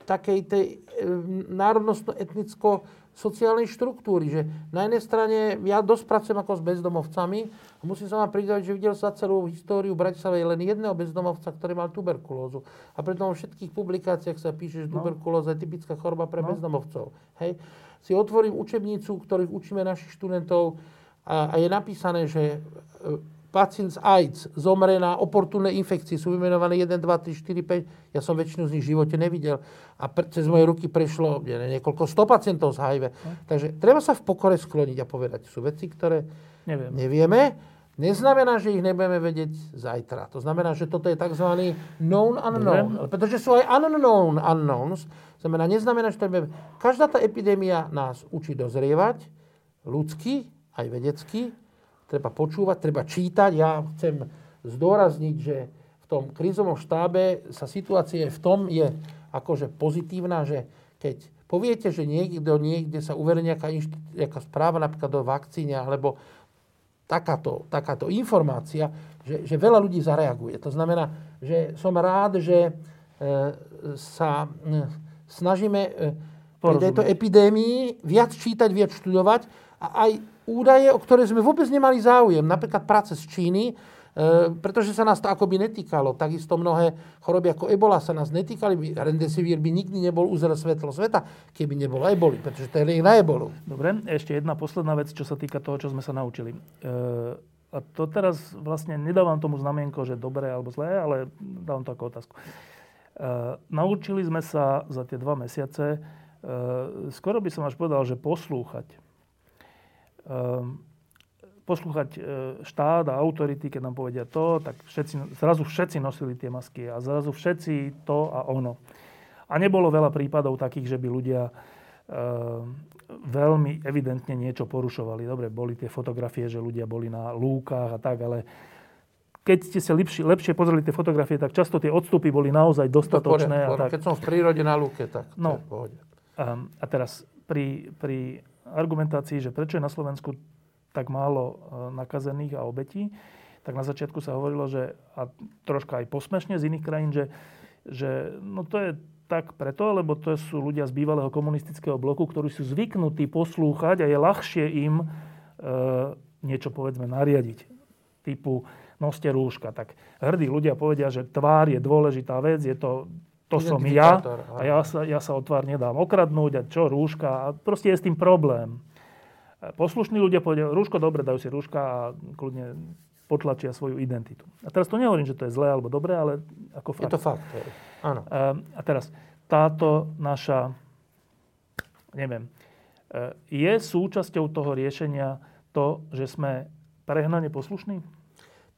B: takej tej e, národnostno-etnicko sociálnej štruktúry, že na jednej strane ja dosť pracujem ako s bezdomovcami a musím sa vám pridať, že videl sa celú históriu Bratislavy len jedného bezdomovca, ktorý mal tuberkulózu. A preto vo všetkých publikáciách sa píše, že no. tuberkulóza je typická choroba pre no. bezdomovcov. Hej. Si otvorím učebnicu, ktorých učíme našich študentov a, a je napísané, že e, pacient z AIDS zomre na oportunné infekcie, sú vymenované 1, 2, 3, 4, 5. Ja som väčšinu z nich v živote nevidel. A pre, cez moje ruky prešlo ne, niekoľko sto pacientov z HIV. Hm. Takže treba sa v pokore skloniť a povedať. Sú veci, ktoré Neviem. nevieme. Neznamená, že ich nebudeme vedieť zajtra. To znamená, že toto je tzv. known unknown. Neviem. Pretože sú aj unknown unknowns. Znamená, neznamená, že to nebudeme... Každá tá epidémia nás učí dozrievať, ľudsky, aj vedecky, treba počúvať, treba čítať. Ja chcem zdôrazniť, že v tom krízovom štábe sa situácia v tom je akože pozitívna, že keď poviete, že niekto niekde sa uverí nejaká, nejaká správa napríklad do vakcíne alebo takáto, takáto informácia, že, že veľa ľudí zareaguje. To znamená, že som rád, že e, sa e, snažíme e, pri tejto epidémii viac čítať, viac študovať a aj údaje, o ktoré sme vôbec nemali záujem, napríklad práce z Číny, E, pretože sa nás to akoby netýkalo. Takisto mnohé choroby ako ebola sa nás netýkali. Remdesivir by nikdy nebol uzrel svetlo sveta, keby nebolo eboli, pretože to je liek na ebolu.
A: Dobre, ešte jedna posledná vec, čo sa týka toho, čo sme sa naučili. E, a to teraz vlastne nedávam tomu znamienko, že dobré alebo zlé, ale dávam to ako otázku. E, naučili sme sa za tie dva mesiace, skoro by som až povedal, že poslúchať poslúchať e, štát a autority, keď nám povedia to, tak všetci, zrazu všetci nosili tie masky a zrazu všetci to a ono. A nebolo veľa prípadov takých, že by ľudia e, veľmi evidentne niečo porušovali. Dobre, boli tie fotografie, že ľudia boli na lúkach a tak, ale keď ste sa lepšie, lepšie pozreli tie fotografie, tak často tie odstupy boli naozaj dostatočné.
B: a tak. Keď som v prírode na lúke, tak
A: no, to je A, a teraz pri, pri argumentácii, že prečo je na Slovensku tak málo e, nakazených a obetí, tak na začiatku sa hovorilo, že a troška aj posmešne z iných krajín, že, že no to je tak preto, lebo to sú ľudia z bývalého komunistického bloku, ktorí sú zvyknutí poslúchať a je ľahšie im e, niečo povedzme nariadiť. Typu noste rúška. Tak hrdí ľudia povedia, že tvár je dôležitá vec, je to, to som ja a ja sa, ja sa o tvár nedám okradnúť a čo rúška a proste je s tým problém. Poslušní ľudia povedia, rúško dobre, dajú si rúška a kľudne potlačia svoju identitu. A teraz to nehovorím, že to je zlé alebo dobré, ale ako fakt.
B: Je to fakt, áno.
A: A teraz, táto naša, neviem, e, je súčasťou toho riešenia to, že sme prehnane poslušní?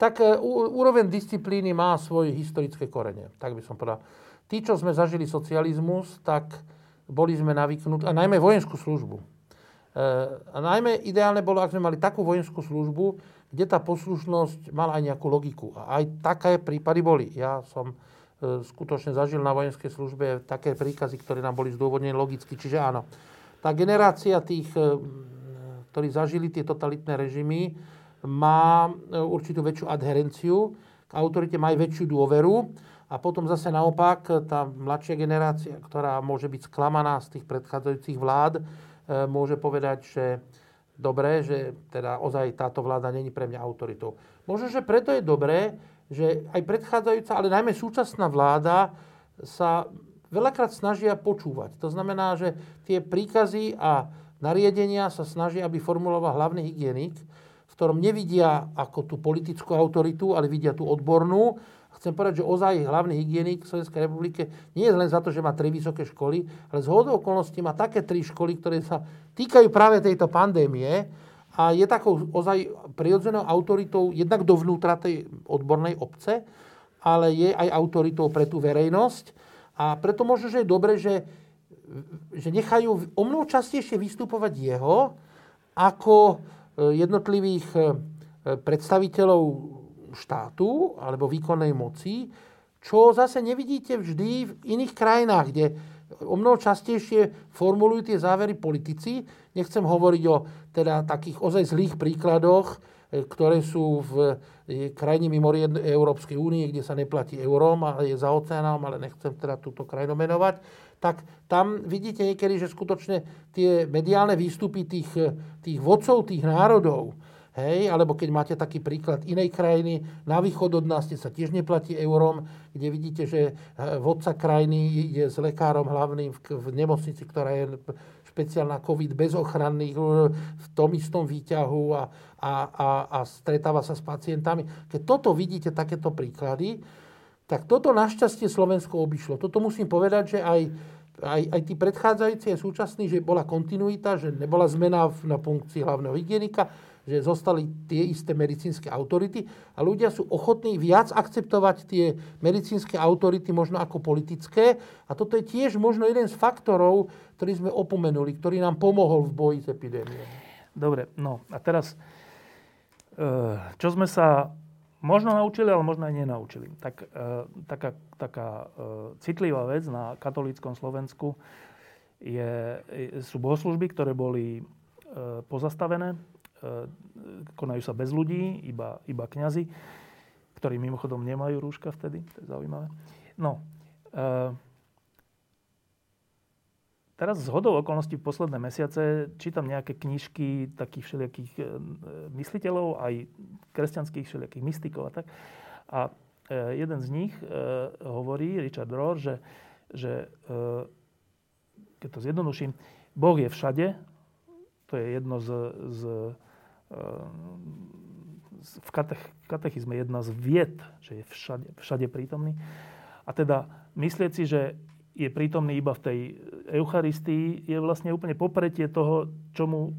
B: Tak e, úroveň disciplíny má svoje historické korene, tak by som povedal. Tí, čo sme zažili socializmus, tak boli sme navyknutí, a najmä vojenskú službu, Eh, a najmä ideálne bolo, ak sme mali takú vojenskú službu, kde tá poslušnosť mala aj nejakú logiku. A aj také prípady boli. Ja som eh, skutočne zažil na vojenskej službe také príkazy, ktoré nám boli zdôvodnené logicky. Čiže áno, tá generácia tých, eh, ktorí zažili tie totalitné režimy, má určitú väčšiu adherenciu, k autorite má aj väčšiu dôveru a potom zase naopak tá mladšia generácia, ktorá môže byť sklamaná z tých predchádzajúcich vlád, E, môže povedať, že dobré, že teda ozaj táto vláda není pre mňa autoritou. Možno, že preto je dobré, že aj predchádzajúca, ale najmä súčasná vláda sa veľakrát snažia počúvať. To znamená, že tie príkazy a nariadenia sa snažia, aby formuloval hlavný hygienik, v ktorom nevidia ako tú politickú autoritu, ale vidia tú odbornú chcem povedať, že ozaj hlavný hygienik v Slovenskej republike nie je len za to, že má tri vysoké školy, ale z hodou okolností má také tri školy, ktoré sa týkajú práve tejto pandémie a je takou ozaj prirodzenou autoritou jednak dovnútra tej odbornej obce, ale je aj autoritou pre tú verejnosť. A preto možno, že je dobre, že, že nechajú o mnoho častejšie vystupovať jeho ako e, jednotlivých e, predstaviteľov štátu alebo výkonnej moci, čo zase nevidíte vždy v iných krajinách, kde o mnoho častejšie formulujú tie závery politici. Nechcem hovoriť o teda takých ozaj zlých príkladoch, e, ktoré sú v e, krajine mimo Európskej únie, kde sa neplatí eurom a je za oceánom, ale nechcem teda túto krajinu menovať, tak tam vidíte niekedy, že skutočne tie mediálne výstupy tých, tých vodcov tých národov, Hej, alebo keď máte taký príklad inej krajiny, na východ od nás, sa tiež neplatí eurom, kde vidíte, že eh, vodca krajiny je s lekárom hlavným v, v nemocnici, ktorá je špeciálna COVID bez ochranných eh, v tom istom výťahu a, a, a, a stretáva sa s pacientami. Keď toto vidíte, takéto príklady, tak toto našťastie Slovensko obišlo. Toto musím povedať, že aj aj, aj tí predchádzajúci a súčasní, že bola kontinuita, že nebola zmena na funkcii hlavného hygienika, že zostali tie isté medicínske autority a ľudia sú ochotní viac akceptovať tie medicínske autority možno ako politické. A toto je tiež možno jeden z faktorov, ktorý sme opomenuli, ktorý nám pomohol v boji s epidémiou.
A: Dobre, no a teraz, e, čo sme sa možno naučili, ale možno aj nenaučili. Tak, e, taká, taká e, citlivá vec na katolíckom Slovensku je, sú bohoslužby, ktoré boli pozastavené konajú sa bez ľudí, iba, iba kňazi, ktorí mimochodom nemajú rúška vtedy, to je zaujímavé. No, e, teraz z okolností v posledné mesiace čítam nejaké knižky takých všelijakých e, mysliteľov, aj kresťanských všelijakých mystikov a tak. A e, jeden z nich e, hovorí, Richard Rohr, že, že e, keď to zjednoduším, Boh je všade, to je jedno z, z v katech, katechizme jedna z vied, že je všade, všade prítomný. A teda myslieť si, že je prítomný iba v tej Eucharistii, je vlastne úplne popretie toho, čomu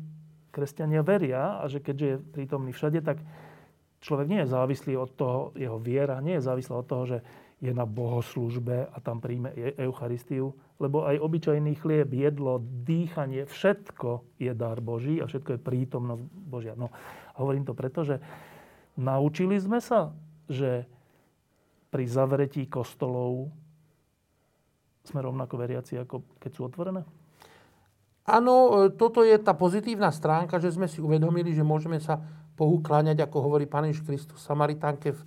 A: kresťania veria a že keďže je prítomný všade, tak človek nie je závislý od toho, jeho viera nie je závislá od toho, že je na bohoslužbe a tam príjme e- Eucharistiu, lebo aj obyčajný chlieb, jedlo, dýchanie, všetko je dar Boží a všetko je prítomnosť Božia. No, hovorím to preto, že naučili sme sa, že pri zavretí kostolov sme rovnako veriaci, ako keď sú otvorené?
B: Áno, e, toto je tá pozitívna stránka, že sme si uvedomili, že môžeme sa Bohu kláňať, ako hovorí Pán Ježiš Kristus Samaritánke v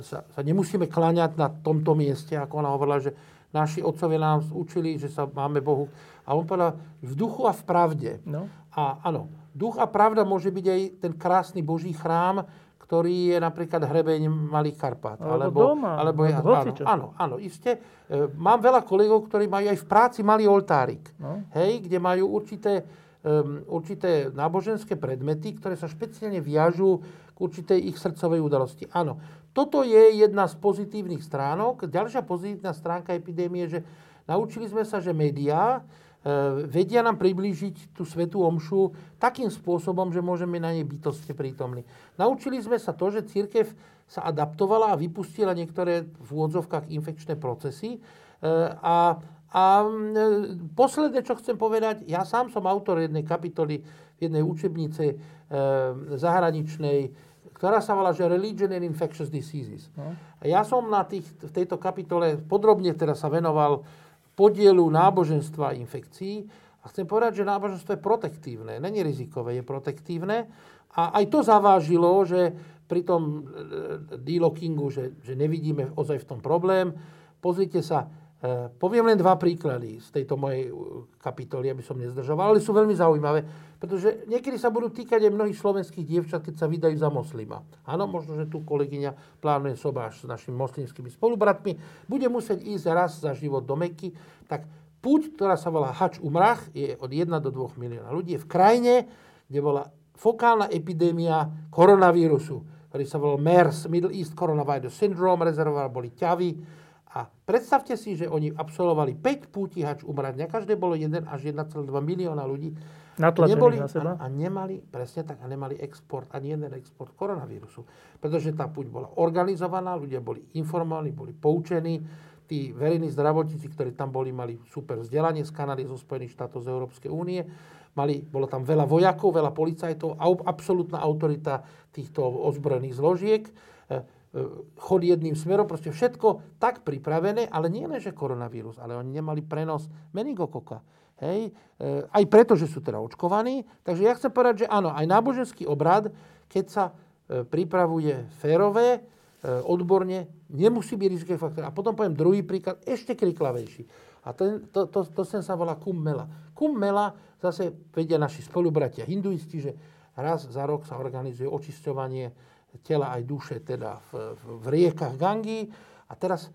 B: sa, sa nemusíme kláňať na tomto mieste, ako ona hovorila, že naši otcovia nám učili, že sa máme Bohu. A on povedal, v duchu a v pravde. No. A áno, duch a pravda môže byť aj ten krásny Boží chrám, ktorý je napríklad hrebeň Malých Karpát.
A: Alebo, alebo doma.
B: Alebo je, áno, áno, áno, iste. E, mám veľa kolegov, ktorí majú aj v práci malý oltárik. No. Hej, kde majú určité, um, určité náboženské predmety, ktoré sa špeciálne viažú k určitej ich srdcovej udalosti. Áno, toto je jedna z pozitívnych stránok. Ďalšia pozitívna stránka epidémie, že naučili sme sa, že médiá e, vedia nám priblížiť tú svetú omšu takým spôsobom, že môžeme na nej bytostne prítomní. Naučili sme sa to, že církev sa adaptovala a vypustila niektoré v úvodzovkách infekčné procesy. E, a, a e, posledné, čo chcem povedať, ja sám som autor jednej kapitoly jednej učebnice zahraničnej, ktorá sa volá, že Religion and Infectious Diseases. No. Ja som na tých, v tejto kapitole podrobne teda sa venoval podielu náboženstva a infekcií a chcem povedať, že náboženstvo je protektívne, není rizikové, je protektívne a aj to zavážilo, že pri tom e, delockingu, že, že nevidíme ozaj v tom problém. Pozrite sa, poviem len dva príklady z tejto mojej kapitoly, aby som nezdržoval, ale sú veľmi zaujímavé. Pretože niekedy sa budú týkať aj mnohých slovenských dievčat, keď sa vydajú za moslima. Áno, možno, že tu kolegyňa plánuje sobáš s našimi moslimskými spolubratmi. Bude musieť ísť raz za život do Meky. Tak púť, ktorá sa volá Hač Umrach, je od 1 do 2 milióna ľudí. Je v krajine, kde bola fokálna epidémia koronavírusu, ktorý sa volal MERS, Middle East Coronavirus Syndrome, rezervoval boli ťavy. A predstavte si, že oni absolvovali 5 púti hač umrať. Na každé bolo 1 až 1,2 milióna ľudí neboli,
A: na seba?
B: A, a nemali, presne tak, a nemali export, ani jeden export koronavírusu. Pretože tá púť bola organizovaná, ľudia boli informovaní, boli poučení, tí verejní zdravotníci, ktorí tam boli, mali super vzdelanie z Kanady, zo Spojených štátov, z Európskej únie. Mali, bolo tam veľa vojakov, veľa policajtov, absolútna autorita týchto ozbrojených zložiek. E, chod jedným smerom, proste všetko tak pripravené, ale nie len, že koronavírus, ale oni nemali prenos meningokoka Hej? E, aj preto, že sú teda očkovaní. Takže ja chcem povedať, že áno, aj náboženský obrad, keď sa e, pripravuje férové, odborne, nemusí byť rizikový faktor. A potom poviem druhý príklad, ešte kriklavejší. A ten, to, to, to sem sa volá kummela. Kummela zase vedia naši spolubratia hinduisti, že raz za rok sa organizuje očisťovanie tela aj duše teda v, v, v riekach Gangi. A teraz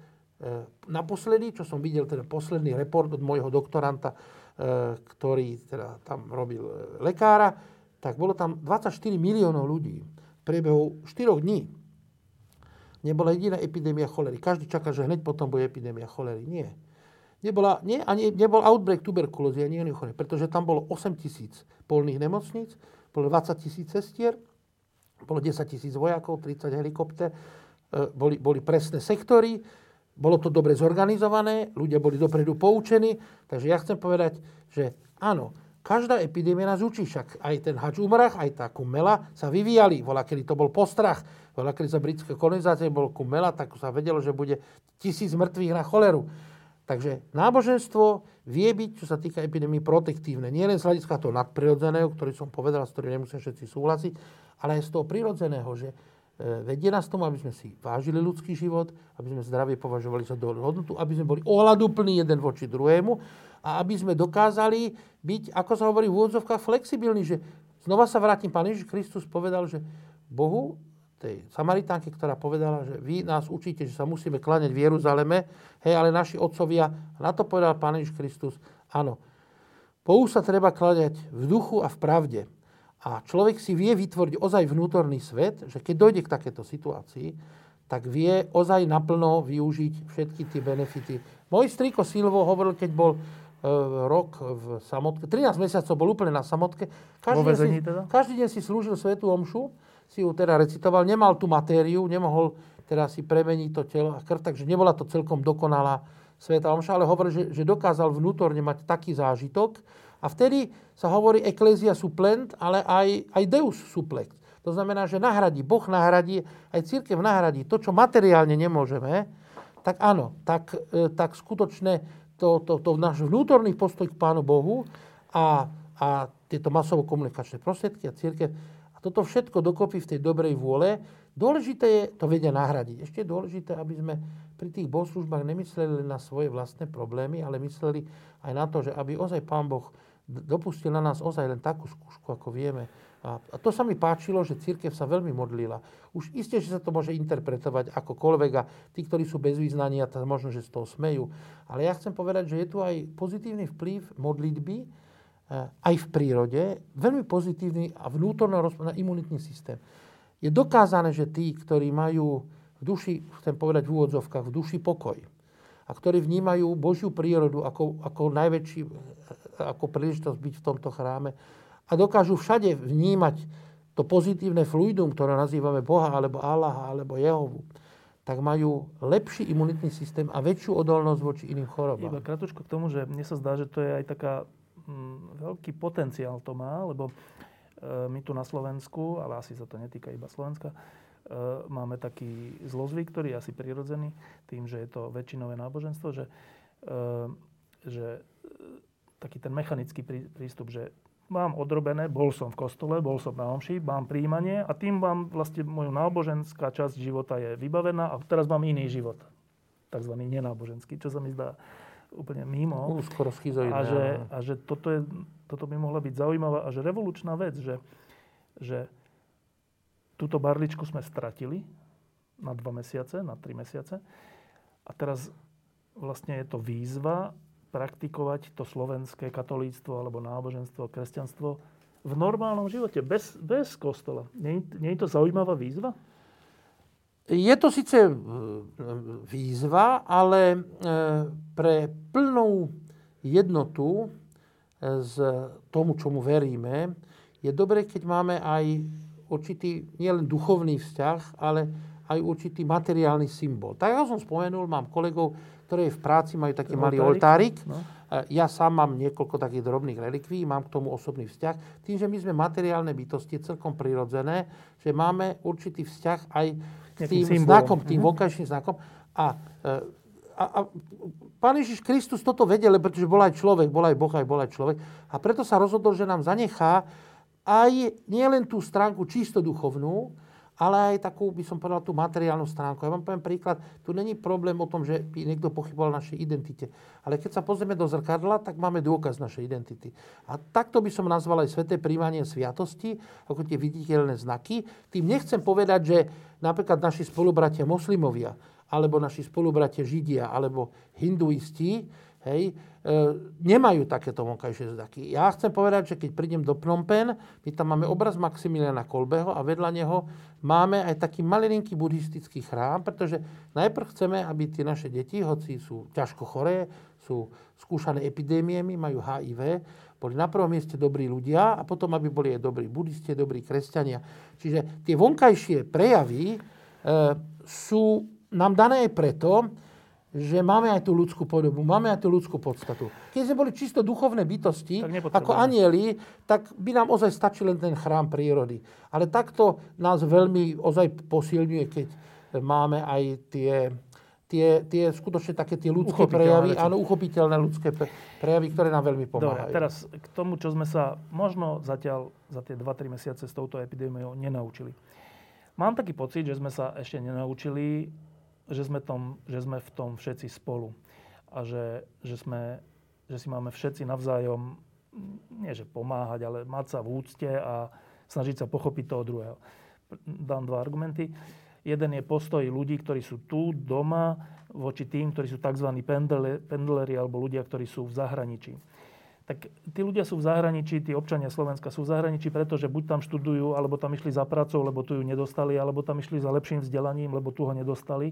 B: naposledy, čo som videl, teda posledný report od môjho doktoranta, E, ktorý teda tam robil e, lekára, tak bolo tam 24 miliónov ľudí v priebehu 4 dní. Nebola jediná epidémia cholery. Každý čaká, že hneď potom bude epidémia cholery. Nie. Nebola, nie, ani, nebol outbreak tuberkulózy ani iných pretože tam bolo 8 tisíc polných nemocníc, bolo 20 tisíc cestier, bolo 10 tisíc vojakov, 30 helikopter, e, boli, boli presné sektory, bolo to dobre zorganizované, ľudia boli dopredu poučení, takže ja chcem povedať, že áno, každá epidémia nás učí, však aj ten hač umrach, aj tá kumela sa vyvíjali. Vola, kedy to bol postrach, vola, kedy za britské kolonizácie bol kumela, tak sa vedelo, že bude tisíc mŕtvych na choleru. Takže náboženstvo vie byť, čo sa týka epidémie, protektívne. Nie len z hľadiska toho nadprirodzeného, ktorý som povedal, s ktorým nemusia všetci súhlasiť, ale aj z toho prirodzeného, že e, vedie nás tomu, aby sme si vážili ľudský život, aby sme zdravie považovali za hodnotu, aby sme boli ohľadúplní jeden voči druhému a aby sme dokázali byť, ako sa hovorí v úvodzovkách, flexibilní, že znova sa vrátim, Pán Ježiš Kristus povedal, že Bohu tej Samaritánke, ktorá povedala, že vy nás učíte, že sa musíme kláňať v Jeruzaleme, hej, ale naši otcovia, na to povedal Pán Ježiš Kristus, áno, Bohu sa treba kláňať v duchu a v pravde. A človek si vie vytvoriť ozaj vnútorný svet, že keď dojde k takéto situácii, tak vie ozaj naplno využiť všetky tie benefity. Môj striko Silvo hovoril, keď bol e, rok v samotke, 13 mesiacov bol úplne na samotke.
A: Každý, deň si,
B: teda? každý deň si slúžil svetú omšu si ju teda recitoval, nemal tú matériu, nemohol teda si premeniť to telo a krv, takže nebola to celkom dokonalá sveta omša, ale hovorí, že, že dokázal vnútorne mať taký zážitok a vtedy sa hovorí eklézia suplent, ale aj, aj deus suplex. To znamená, že nahradí, Boh nahradí, aj církev nahradí to, čo materiálne nemôžeme, tak áno, tak, e, tak skutočne to, to, to náš vnútorný postoj k Pánu Bohu a, a tieto masovo-komunikačné prostriedky a církev toto všetko dokopy v tej dobrej vôle. Dôležité je to vedia nahradiť. Ešte je dôležité, aby sme pri tých bohoslužbách nemysleli na svoje vlastné problémy, ale mysleli aj na to, že aby ozaj Pán Boh dopustil na nás ozaj len takú skúšku, ako vieme. A, to sa mi páčilo, že církev sa veľmi modlila. Už isté, že sa to môže interpretovať akokoľvek a tí, ktorí sú bez význania, tak možno, že z toho smejú. Ale ja chcem povedať, že je tu aj pozitívny vplyv modlitby, Eh, aj v prírode veľmi pozitívny a vnútorný na imunitný systém. Je dokázané, že tí, ktorí majú v duši, chcem povedať v úvodzovkách, v duši pokoj a ktorí vnímajú Božiu prírodu ako, ako najväčší, eh, ako príležitosť byť v tomto chráme a dokážu všade vnímať to pozitívne fluidum, ktoré nazývame Boha, alebo Allaha, alebo Jehovu, tak majú lepší imunitný systém a väčšiu odolnosť voči iným chorobám.
A: Iba kratučko k tomu, že mne sa zdá, že to je aj taká Mm, veľký potenciál to má, lebo e, my tu na Slovensku, ale asi sa to netýka iba Slovenska, e, máme taký zlozvyk, ktorý je asi prirodzený tým, že je to väčšinové náboženstvo, že, e, že taký ten mechanický prístup, že mám odrobené, bol som v kostole, bol som na omši, mám príjmanie a tým mám vlastne moju náboženská časť života je vybavená a teraz mám iný život, takzvaný nenáboženský, čo sa mi zdá úplne mimo.
B: Uh, skoro schizoidné.
A: A že, a že toto, je, toto by mohla byť zaujímavá a že revolučná vec, že, že túto barličku sme stratili na dva mesiace, na tri mesiace. A teraz vlastne je to výzva praktikovať to slovenské katolíctvo alebo náboženstvo, kresťanstvo v normálnom živote, bez, bez kostola. Nie, nie je to zaujímavá výzva?
B: Je to síce e, výzva, ale e, pre plnú jednotu z e, tomu, čomu veríme, je dobre, keď máme aj určitý nielen duchovný vzťah, ale aj určitý materiálny symbol. Tak ako som spomenul, mám kolegov, ktorí v práci majú taký malý oltárik. No. Ja sám mám niekoľko takých drobných relikví, mám k tomu osobný vzťah. Tým, že my sme materiálne bytosti, celkom prirodzené, že máme určitý vzťah aj tým symbolom. znakom, tým uh-huh. vonkajším znakom. A, e, a, a Pán Ježiš Kristus toto vedel, pretože bol aj človek, bol aj Boh, aj bol aj človek. A preto sa rozhodol, že nám zanechá aj nielen tú stránku čisto duchovnú, ale aj takú, by som povedal, tú materiálnu stránku. Ja vám poviem príklad, tu není problém o tom, že by niekto pochyboval našej identite. Ale keď sa pozrieme do zrkadla, tak máme dôkaz našej identity. A takto by som nazval aj sveté príjmanie sviatosti, ako tie viditeľné znaky. Tým nechcem povedať, že napríklad naši spolubratia moslimovia, alebo naši spolubratia židia, alebo hinduisti, hej, e, nemajú takéto vonkajšie znaky. Ja chcem povedať, že keď prídem do Phnom Penh, my tam máme obraz Maximiliana Kolbeho a vedľa neho máme aj taký malininký buddhistický chrám, pretože najprv chceme, aby tie naše deti, hoci sú ťažko choré, sú skúšané epidémiami, majú HIV, boli na prvom mieste dobrí ľudia a potom, aby boli aj dobrí buddhisti, dobrí kresťania. Čiže tie vonkajšie prejavy e, sú nám dané aj preto, že máme aj tú ľudskú podobu, máme aj tú ľudskú podstatu. Keď sme boli čisto duchovné bytosti, ako anieli, tak by nám ozaj stačil len ten chrám prírody. Ale takto nás veľmi ozaj posilňuje, keď máme aj tie, tie, tie skutočne také tie ľudské prejavy, áno, uchopiteľné ľudské prejavy, ktoré nám veľmi pomáhajú.
A: Dobre, teraz k tomu, čo sme sa možno zatiaľ za tie 2-3 mesiace s touto epidémiou nenaučili. Mám taký pocit, že sme sa ešte nenaučili, že sme, tom, že sme v tom všetci spolu. A že, že, sme, že si máme všetci navzájom, nie že pomáhať, ale mať sa v úcte a snažiť sa pochopiť toho druhého. Dám dva argumenty. Jeden je postoj ľudí, ktorí sú tu doma voči tým, ktorí sú tzv. pendleri alebo ľudia, ktorí sú v zahraničí. Tak tí ľudia sú v zahraničí, tí občania Slovenska sú v zahraničí, pretože buď tam študujú, alebo tam išli za prácou, lebo tu ju nedostali, alebo tam išli za lepším vzdelaním, lebo tu ho nedostali.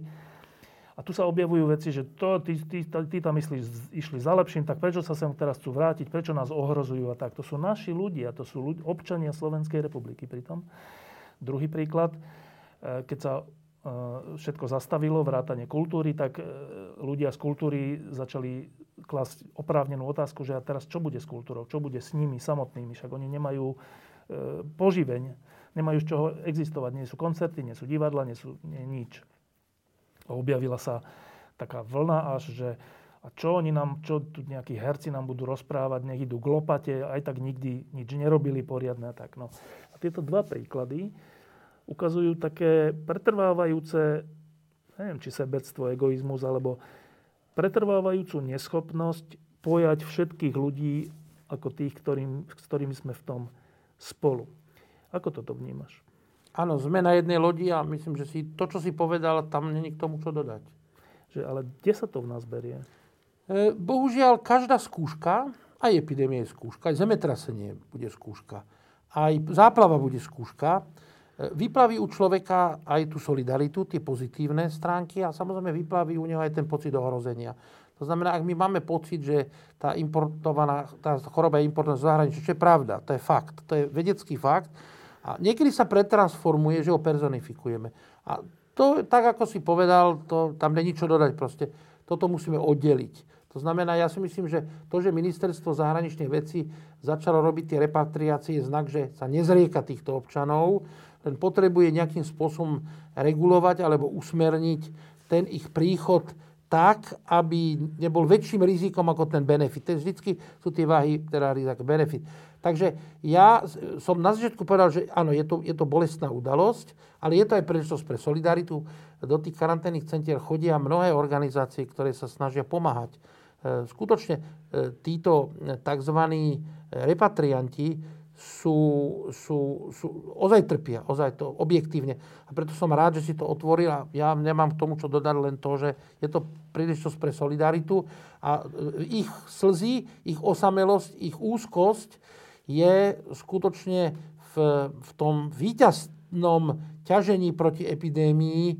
A: A tu sa objavujú veci, že to, tí, tí, tí tam išli, išli za lepším, tak prečo sa sem teraz chcú vrátiť, prečo nás ohrozujú a tak. To sú naši ľudia, to sú ľudia, občania Slovenskej republiky pritom. Druhý príklad, Eh, keď sa všetko zastavilo, vrátanie kultúry, tak eh, ľudia z kultúry začali klasť oprávnenú otázku, že a teraz čo bude s kultúrou, čo bude s nimi samotnými, však oni nemajú poživeň, nemajú z čoho existovať, nie sú koncerty, nie sú divadla, nie sú nie, nič. Objavila sa taká vlna až, že a čo oni nám, čo tu nejakí herci nám budú rozprávať, nech idú k aj tak nikdy nič nerobili poriadne a tak. No. A tieto dva príklady, ukazujú také pretrvávajúce, neviem, či sebectvo, egoizmus, alebo pretrvávajúcu neschopnosť pojať všetkých ľudí ako tých, ktorým, s ktorými sme v tom spolu. Ako toto vnímaš?
B: Áno, sme na jednej lodi a myslím, že si to, čo si povedal, tam není k tomu čo dodať.
A: Že, ale kde sa to v nás berie?
B: E, bohužiaľ, každá skúška, aj epidémia je skúška, aj zemetrasenie bude skúška, aj záplava bude skúška, Vyplaví u človeka aj tú solidaritu, tie pozitívne stránky a samozrejme vyplaví u neho aj ten pocit ohrozenia. To znamená, ak my máme pocit, že tá importovaná, tá choroba je importovaná z zahraničia, čo je pravda, to je fakt, to je vedecký fakt. A niekedy sa pretransformuje, že ho personifikujeme. A to, tak ako si povedal, to, tam není čo dodať proste. Toto musíme oddeliť. To znamená, ja si myslím, že to, že ministerstvo zahraničných vecí začalo robiť tie repatriácie, je znak, že sa nezrieka týchto občanov, len potrebuje nejakým spôsobom regulovať alebo usmerniť ten ich príchod tak, aby nebol väčším rizikom ako ten benefit. To vždycky sú tie váhy, teda riziko benefit. Takže ja som na začiatku povedal, že áno, je to, je to bolestná udalosť, ale je to aj príležitosť pre solidaritu. Do tých karanténnych centier chodia mnohé organizácie, ktoré sa snažia pomáhať. E, skutočne e, títo tzv. repatrianti sú, sú, sú, ozaj trpia, ozaj to objektívne. A preto som rád, že si to otvoril a ja nemám k tomu, čo dodať, len to, že je to príležitosť pre solidaritu a e, ich slzy, ich osamelosť, ich úzkosť je skutočne v, v tom výťaznom ťažení proti epidémii, e,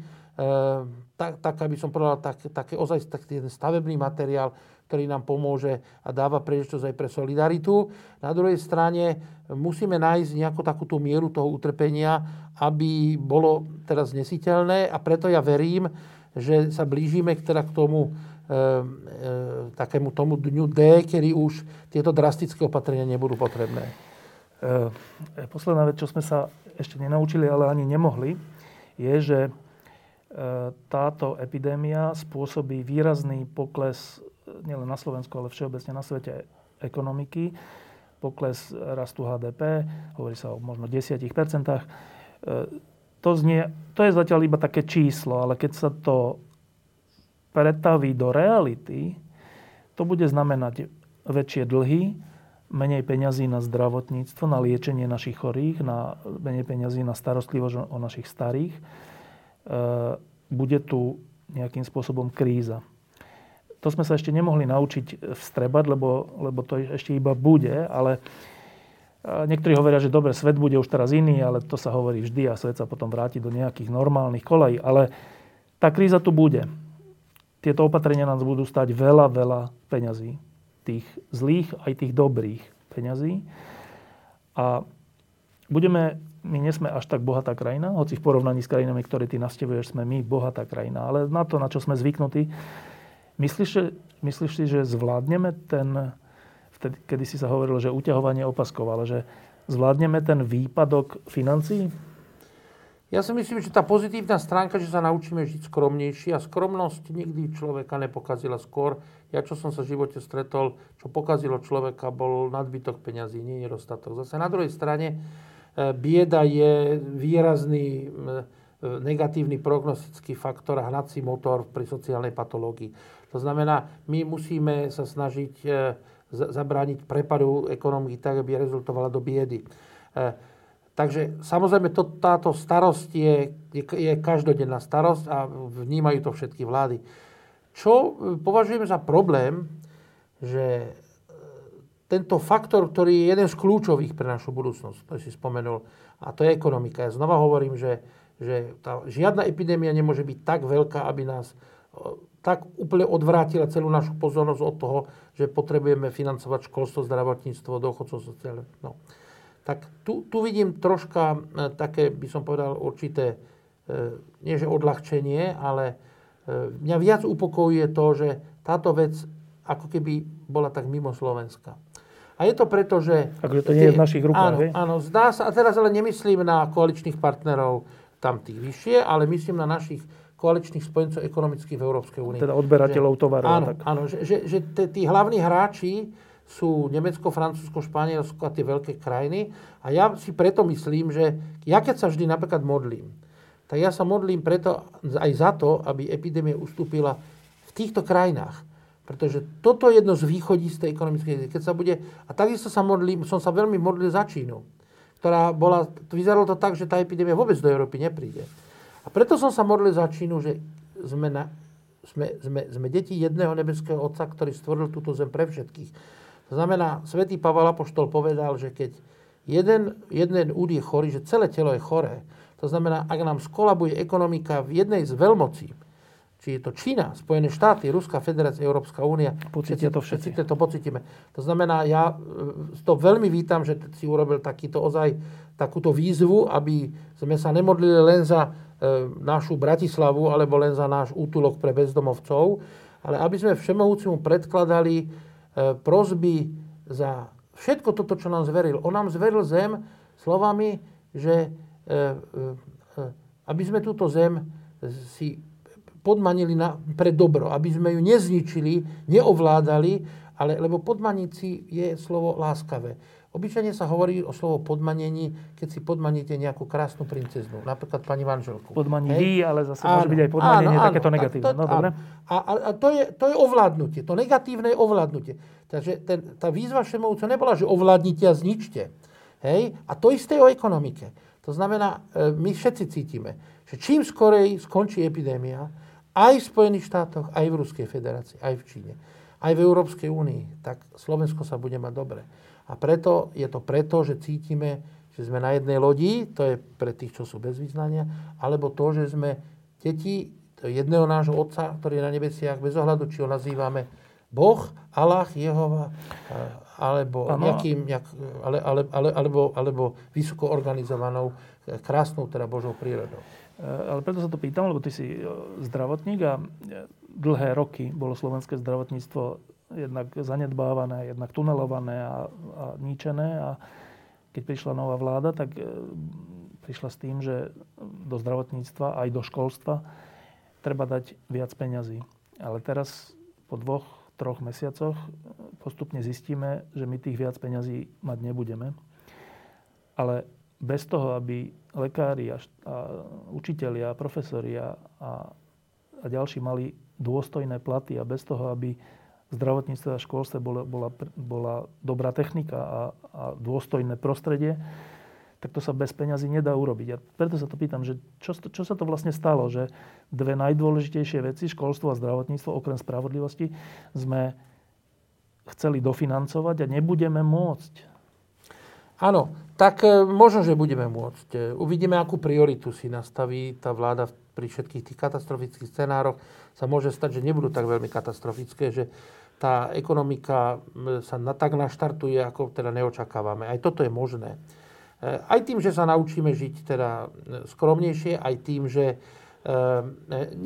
B: tak, tak, aby som povedal, tak, také ozaj tak, ten stavebný materiál, ktorý nám pomôže a dáva príležitosť aj pre solidaritu. Na druhej strane musíme nájsť nejakú takúto mieru toho utrpenia, aby bolo teraz nesiteľné a preto ja verím, že sa blížime k, teda k tomu e, e, takému tomu dňu D, kedy už tieto drastické opatrenia nebudú potrebné.
A: E, posledná vec, čo sme sa ešte nenaučili, ale ani nemohli, je, že e, táto epidémia spôsobí výrazný pokles nielen na Slovensku, ale všeobecne na svete ekonomiky, pokles rastu HDP, hovorí sa o možno 10%. E, to, znie, to je zatiaľ iba také číslo, ale keď sa to pretaví do reality, to bude znamenať väčšie dlhy, menej peňazí na zdravotníctvo, na liečenie našich chorých, na menej peňazí na starostlivosť o našich starých. E, bude tu nejakým spôsobom kríza. To sme sa ešte nemohli naučiť vstrebať, lebo, lebo to ešte iba bude, ale niektorí hovoria, že dobre, svet bude už teraz iný, ale to sa hovorí vždy a svet sa potom vráti do nejakých normálnych kolají. Ale tá kríza tu bude. Tieto opatrenia nás budú stať veľa, veľa peňazí. Tých zlých aj tých dobrých peňazí. A budeme, my nie sme až tak bohatá krajina, hoci v porovnaní s krajinami, ktoré ty nastevuješ, sme my bohatá krajina. Ale na to, na čo sme zvyknutí, Myslíš, myslíš si, že zvládneme ten, vtedy, kedy si sa hovoril, že uťahovanie opaskov, ale že zvládneme ten výpadok financií?
B: Ja si myslím, že tá pozitívna stránka, že sa naučíme žiť skromnejšie a skromnosť nikdy človeka nepokazila skôr. Ja, čo som sa v živote stretol, čo pokazilo človeka, bol nadbytok peňazí, nie nedostatok. Zase na druhej strane e, bieda je výrazný negatívny prognostický faktor a hnací motor pri sociálnej patológii. To znamená, my musíme sa snažiť e, zabrániť prepadu ekonomiky tak, aby rezultovala do biedy. E, Takže samozrejme to, táto starosť je, je, je každodenná starosť a vnímajú to všetky vlády. Čo e, považujeme za problém, že tento faktor, ktorý je jeden z kľúčových pre našu budúcnosť, to si spomenul, a to je ekonomika. Ja znova hovorím, že, že tá, žiadna epidémia nemôže byť tak veľká, aby nás tak úplne odvrátila celú našu pozornosť od toho, že potrebujeme financovať školstvo, zdravotníctvo, dochodcov, sociálne. No tak tu, tu vidím troška e, také, by som povedal, určité, e, nie že odľahčenie, ale e, mňa viac upokojuje to, že táto vec ako keby bola tak mimo Slovenska. A je to preto, že...
A: Takže to nie je v našich rukách,
B: áno, áno, zdá sa, a teraz ale nemyslím na koaličných partnerov tam tých vyššie, ale myslím na našich koaličných spojencov ekonomických v Európskej únii.
A: Teda odberateľov tovarov.
B: Áno, tak. áno že, že, že tí hlavní hráči sú Nemecko, Francúzsko, Španielsko a tie veľké krajiny. A ja si preto myslím, že ja keď sa vždy napríklad modlím, tak ja sa modlím preto aj za to, aby epidémia ustúpila v týchto krajinách. Pretože toto je jedno z východí z tej ekonomickej Keď sa bude, a takisto sa modlím, som sa veľmi modlil za Čínu, ktorá bola, vyzeralo to tak, že tá epidémia vôbec do Európy nepríde. A preto som sa modlil za Čínu, že sme, na, sme, sme, sme deti jedného nebeského Otca, ktorý stvoril túto zem pre všetkých. To znamená, svätý Pavel Apoštol povedal, že keď jeden, jeden úd je chorý, že celé telo je choré, to znamená, ak nám skolabuje ekonomika v jednej z veľmocí, či je to Čína, Spojené štáty, Ruská federácia, Európska únia.
A: Pocítia to všetci.
B: Všetci to pocítime. To znamená, ja e, to veľmi vítam, že si urobil takýto ozaj, takúto výzvu, aby sme sa nemodlili len za našu Bratislavu, alebo len za náš útulok pre bezdomovcov, ale aby sme všemohúcimu predkladali E, prozby za všetko toto, čo nám zveril. On nám zveril zem slovami, že e, e, aby sme túto zem si podmanili na, pre dobro, aby sme ju nezničili, neovládali, ale, lebo podmanici je slovo láskavé. Obyčajne sa hovorí o slovo podmanení, keď si podmaníte nejakú krásnu princeznu, napríklad pani manželku.
A: Podmanili, ale zase áno, môže byť aj podmanenie áno, takéto negatívne. To, no, dobre.
B: A, a, a to, je, to je ovládnutie. To negatívne je ovládnutie. Takže ten, tá výzva Všemovca nebola, že ovládnite a zničte. Hej? A to isté o ekonomike. To znamená, e, my všetci cítime, že čím skorej skončí epidémia, aj v Spojených štátoch, aj v Ruskej federácii, aj v Číne, aj v Európskej únii, tak Slovensko sa bude mať dobre. A preto je to preto, že cítime, že sme na jednej lodi, to je pre tých, čo sú bez vyznania, alebo to, že sme deti jedného nášho Otca, ktorý je na nebesiach, bez ohľadu, či ho nazývame Boh, Allah, Jehova, alebo, nejakým, nejak, ale, ale, ale, alebo, alebo vysoko organizovanou, krásnou teda Božou prírodou.
A: E, ale preto sa to pýtam, lebo ty si e, zdravotník a e, dlhé roky bolo slovenské zdravotníctvo jednak zanedbávané, jednak tunelované a, a ničené. A keď prišla nová vláda, tak e, prišla s tým, že do zdravotníctva aj do školstva treba dať viac peňazí. Ale teraz po dvoch, troch mesiacoch postupne zistíme, že my tých viac peňazí mať nebudeme. Ale bez toho, aby lekári a, a učitelia, a profesori a, a, a ďalší mali dôstojné platy a bez toho, aby zdravotníctve a školstve bola, bola, bola dobrá technika a, a dôstojné prostredie, tak to sa bez peňazí nedá urobiť. A preto sa to pýtam, že čo, čo sa to vlastne stalo, že dve najdôležitejšie veci, školstvo a zdravotníctvo, okrem spravodlivosti, sme chceli dofinancovať a nebudeme môcť.
B: Áno, tak e, možno, že budeme môcť. E, uvidíme, akú prioritu si nastaví tá vláda pri všetkých tých katastrofických scenároch. Sa môže stať, že nebudú tak veľmi katastrofické, že tá ekonomika sa na, tak naštartuje, ako teda neočakávame. Aj toto je možné. E, aj tým, že sa naučíme žiť teda skromnejšie, aj tým, že e,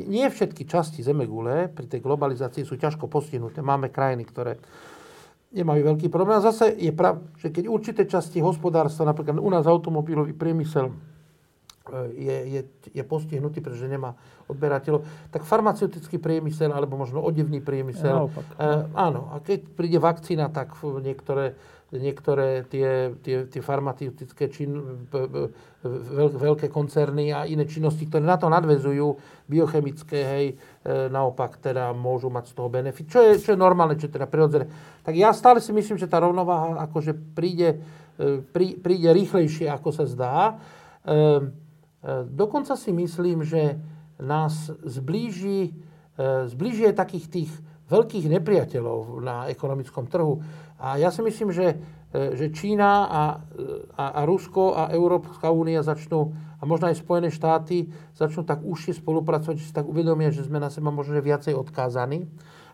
B: nie všetky časti Zemegule pri tej globalizácii sú ťažko postihnuté. Máme krajiny, ktoré nemajú veľký problém. A zase je prav, že keď určité časti hospodárstva, napríklad u nás automobilový priemysel, je, je, je postihnutý, pretože nemá odberateľov, tak farmaceutický priemysel alebo možno odevný priemysel.
A: Naopak.
B: E, áno, a keď príde vakcína, tak niektoré, niektoré tie, tie, tie farmaceutické čin, veľ, veľké koncerny a iné činnosti, ktoré na to nadvezujú, biochemické, hej, e, naopak teda môžu mať z toho benefit, čo je, čo je normálne, čo je teda prirodzené. Tak ja stále si myslím, že tá rovnováha akože príde, e, prí, príde rýchlejšie, ako sa zdá. E, Dokonca si myslím, že nás zblíži, zblíži aj takých tých veľkých nepriateľov na ekonomickom trhu. A ja si myslím, že, že Čína a, a, a Rusko a Európska únia začnú, a možno aj Spojené štáty, začnú tak užšie spolupracovať, že si tak uvedomia, že sme na seba možno viacej odkázaní.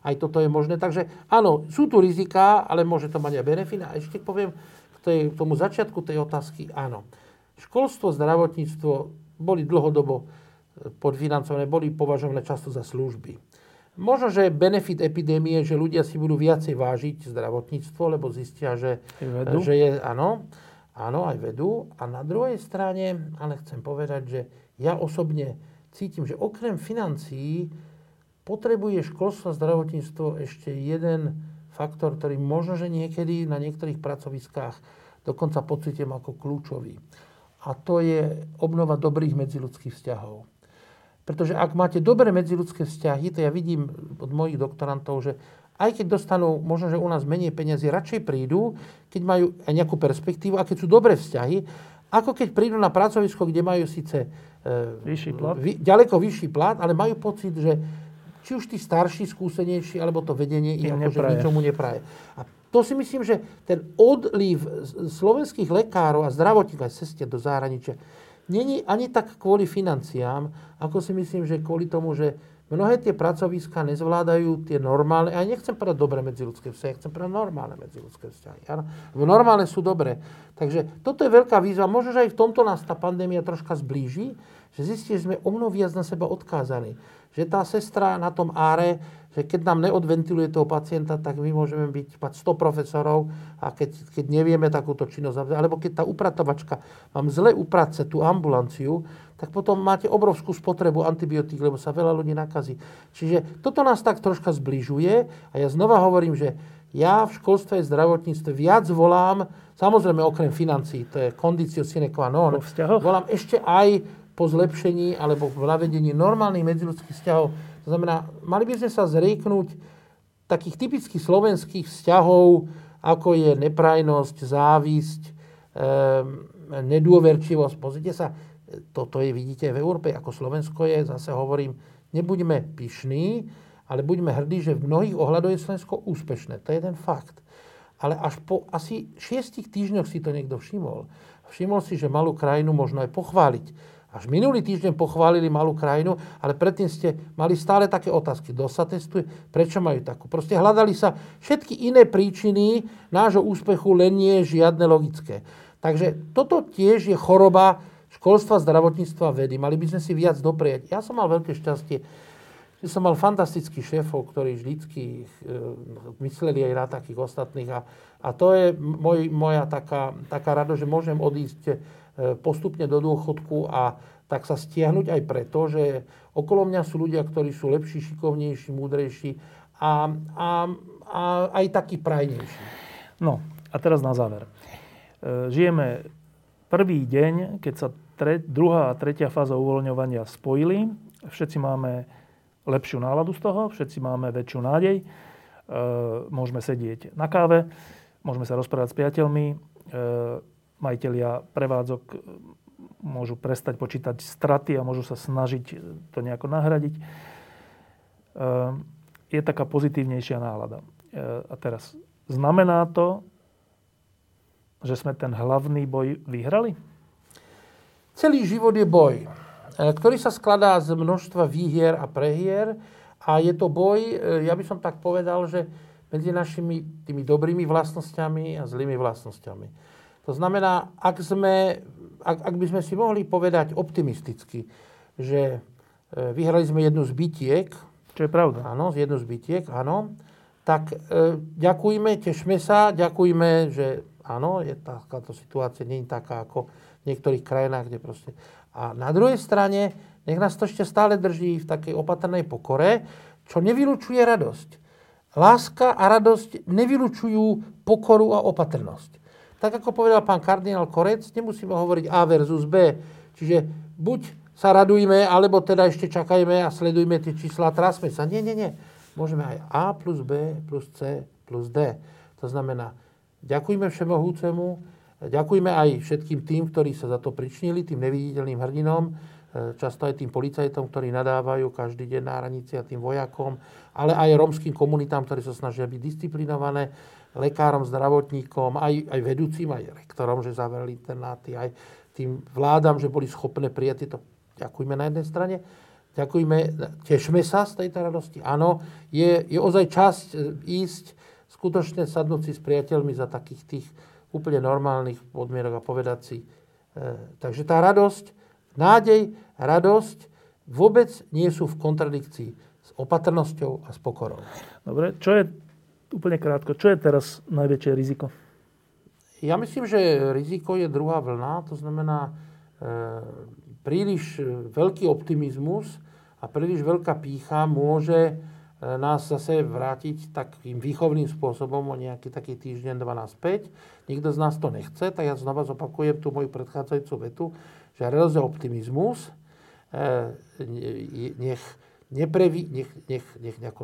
B: Aj toto je možné. Takže áno, sú tu rizika, ale môže to mať aj benefit. A ešte poviem k tej, tomu začiatku tej otázky, áno. Školstvo, zdravotníctvo boli dlhodobo e, podfinancované, boli považované často za služby. Možno, že benefit epidémie, že ľudia si budú viacej vážiť zdravotníctvo, lebo zistia, že, že je, áno, áno, aj vedú. A na druhej strane, ale chcem povedať, že ja osobne cítim, že okrem financií potrebuje školstvo a zdravotníctvo ešte jeden faktor, ktorý možno, že niekedy na niektorých pracoviskách dokonca pocitím ako kľúčový a to je obnova dobrých medziludských vzťahov. Pretože ak máte dobré medziludské vzťahy, to ja vidím od mojich doktorantov, že aj keď dostanú možno, že u nás menej peniazy, radšej prídu, keď majú aj nejakú perspektívu a keď sú dobré vzťahy, ako keď prídu na pracovisko, kde majú síce
A: e, vyšší plat.
B: Vy, ďaleko vyšší plat, ale majú pocit, že či už tí starší, skúsenejší, alebo to vedenie im akože ničomu nepraje. A to si myslím, že ten odliv slovenských lekárov a zdravotníkov aj cestie do zahraničia není ani tak kvôli financiám, ako si myslím, že kvôli tomu, že mnohé tie pracoviska nezvládajú tie normálne, a ja nechcem povedať dobré medziludské vzťahy, chcem povedať normálne medziludské vzťahy. Normálne sú dobré. Takže toto je veľká výzva. Možno, že aj v tomto nás tá pandémia troška zblíži, že zistíte, že sme o mnoho viac na seba odkázaní. Že tá sestra na tom áre že keď nám neodventiluje toho pacienta, tak my môžeme byť, mať 100 profesorov a keď, keď nevieme takúto činnosť, alebo keď tá upratovačka vám zle uprace tú ambulanciu, tak potom máte obrovskú spotrebu antibiotík, lebo sa veľa ľudí nakazí. Čiže toto nás tak troška zbližuje a ja znova hovorím, že ja v školstve a zdravotníctve viac volám, samozrejme okrem financí, to je kondicio sine qua non, volám ešte aj po zlepšení alebo v navedení normálnych medziludských vzťahov to znamená, mali by sme sa zrieknúť takých typických slovenských vzťahov, ako je neprajnosť, závisť, e, nedôverčivosť. Pozrite sa, toto je, vidíte, v Európe, ako Slovensko je, zase hovorím, nebuďme pyšní, ale buďme hrdí, že v mnohých ohľadoch je Slovensko úspešné. To je ten fakt. Ale až po asi šiestich týždňoch si to niekto všimol. Všimol si, že malú krajinu možno aj pochváliť až minulý týždeň pochválili malú krajinu, ale predtým ste mali stále také otázky. Kto sa testuje? Prečo majú takú? Proste hľadali sa všetky iné príčiny nášho úspechu, len nie žiadne logické. Takže toto tiež je choroba školstva, zdravotníctva, vedy. Mali by sme si viac doprieť. Ja som mal veľké šťastie, že som mal fantastických šéfov, ktorí vždycky e, mysleli aj na takých ostatných. A, a to je môj, moja taká, taká rado, že môžem odísť postupne do dôchodku a tak sa stiahnuť aj preto, že okolo mňa sú ľudia, ktorí sú lepší, šikovnejší, múdrejší a, a, a aj takí prajnejší.
A: No a teraz na záver. E, žijeme prvý deň, keď sa tre, druhá a tretia fáza uvoľňovania spojili. Všetci máme lepšiu náladu z toho, všetci máme väčšiu nádej. E, môžeme sedieť na káve, môžeme sa rozprávať s priateľmi, majiteľia prevádzok e, môžu prestať počítať straty a môžu sa snažiť to nejako nahradiť. E, je taká pozitívnejšia nálada. E, a teraz, znamená to, že sme ten hlavný boj vyhrali?
B: Celý život je boj, ktorý sa skladá z množstva výhier a prehier a je to boj, ja by som tak povedal, že medzi našimi tými dobrými vlastnosťami a zlými vlastnosťami. To znamená, ak, sme, ak, ak by sme si mohli povedať optimisticky, že e, vyhrali sme jednu z bytiek,
A: čo je pravda.
B: Áno, z jednu z bytiek, áno. Tak e, ďakujme, tešme sa, ďakujme, že áno, je takáto situácia, nie je taká ako v niektorých krajinách, kde proste... A na druhej strane, nech nás to ešte stále drží v takej opatrnej pokore, čo nevylučuje radosť. Láska a radosť nevylučujú pokoru a opatrnosť. Tak ako povedal pán kardinál Korec, nemusíme hovoriť A versus B. Čiže buď sa radujme, alebo teda ešte čakajme a sledujme tie čísla a trasme sa. Nie, nie, nie. Môžeme aj A plus B plus C plus D. To znamená, ďakujme všemohúcemu, ďakujme aj všetkým tým, ktorí sa za to pričnili, tým neviditeľným hrdinom, e, často aj tým policajtom, ktorí nadávajú každý deň na hranici a tým vojakom, ale aj romským komunitám, ktorí sa snažia byť disciplinované, lekárom, zdravotníkom, aj, aj vedúcim, aj rektorom, že zavreli internáty, aj tým vládam, že boli schopné prijať tieto. Ďakujme na jednej strane. Ďakujme, tešme sa z tejto radosti. Áno, je, je ozaj čas e, ísť, skutočne sadnúť si s priateľmi za takých tých úplne normálnych podmienok a povedať si. E, takže tá radosť, nádej, radosť vôbec nie sú v kontradikcii s opatrnosťou a s pokorou.
A: Dobre, čo je, úplne krátko, čo je teraz najväčšie riziko?
B: Ja myslím, že riziko je druhá vlna, to znamená e, príliš e, veľký optimizmus a príliš veľká pícha môže e, nás zase vrátiť takým výchovným spôsobom o nejaký taký týždeň, dva naspäť. Nikto z nás to nechce, tak ja znova zopakujem tú moju predchádzajúcu vetu, že radosť optimizmus e, nech, nepreví, nech, nech, nech by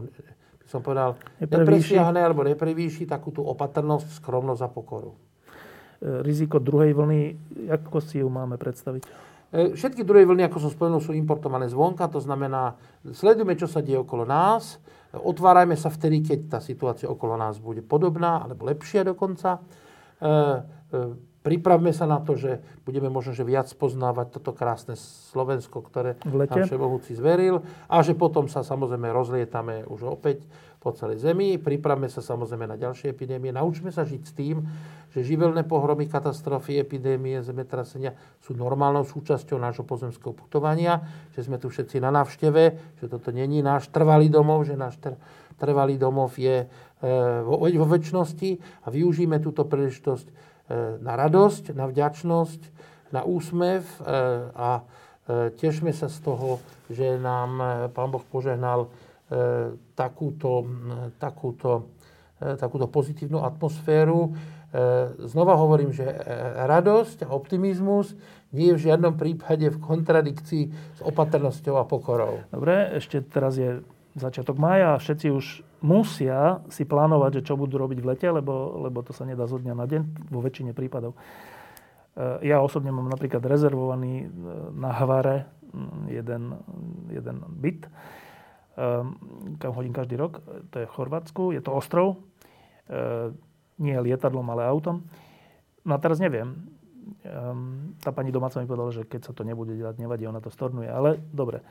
B: som povedal, nepresiahne alebo neprevýši takú tú opatrnosť, skromnosť a pokoru.
A: Riziko druhej vlny, ako si ju máme predstaviť?
B: E, všetky druhé vlny, ako som spomenul, sú importované zvonka, to znamená, sledujme, čo sa deje okolo nás, otvárajme sa vtedy, keď tá situácia okolo nás bude podobná, alebo lepšia dokonca. E, e, pripravme sa na to, že budeme možno že viac poznávať toto krásne Slovensko, ktoré nám Všemohúci zveril a že potom sa samozrejme rozlietame už opäť po celej Zemi. Pripravme sa samozrejme na ďalšie epidémie. Naučme sa žiť s tým, že živelné pohromy, katastrofy, epidémie, zemetrasenia sú normálnou súčasťou nášho pozemského putovania, že sme tu všetci na návšteve, že toto není náš trvalý domov, že náš trvalý domov je e, vo, vo väčšnosti a využíme túto príležitosť na radosť, na vďačnosť, na úsmev e, a tešme sa z toho, že nám Pán Boh požehnal takúto, takúto, takúto pozitívnu atmosféru, E, znova hovorím, že e, radosť a optimizmus nie je v žiadnom prípade v kontradikcii s opatrnosťou a pokorou.
A: Dobre, ešte teraz je začiatok maja a všetci už musia si plánovať, že čo budú robiť v lete, lebo, lebo to sa nedá zo dňa na deň vo väčšine prípadov. E, ja osobne mám napríklad rezervovaný na Havare jeden, jeden byt, kam hodím každý rok. To je v Chorvátsku, je to ostrov nie lietadlom, ale autom. No a teraz neviem. Um, tá pani domáca mi povedala, že keď sa to nebude delať, nevadí, ona to stornuje. Ale dobre.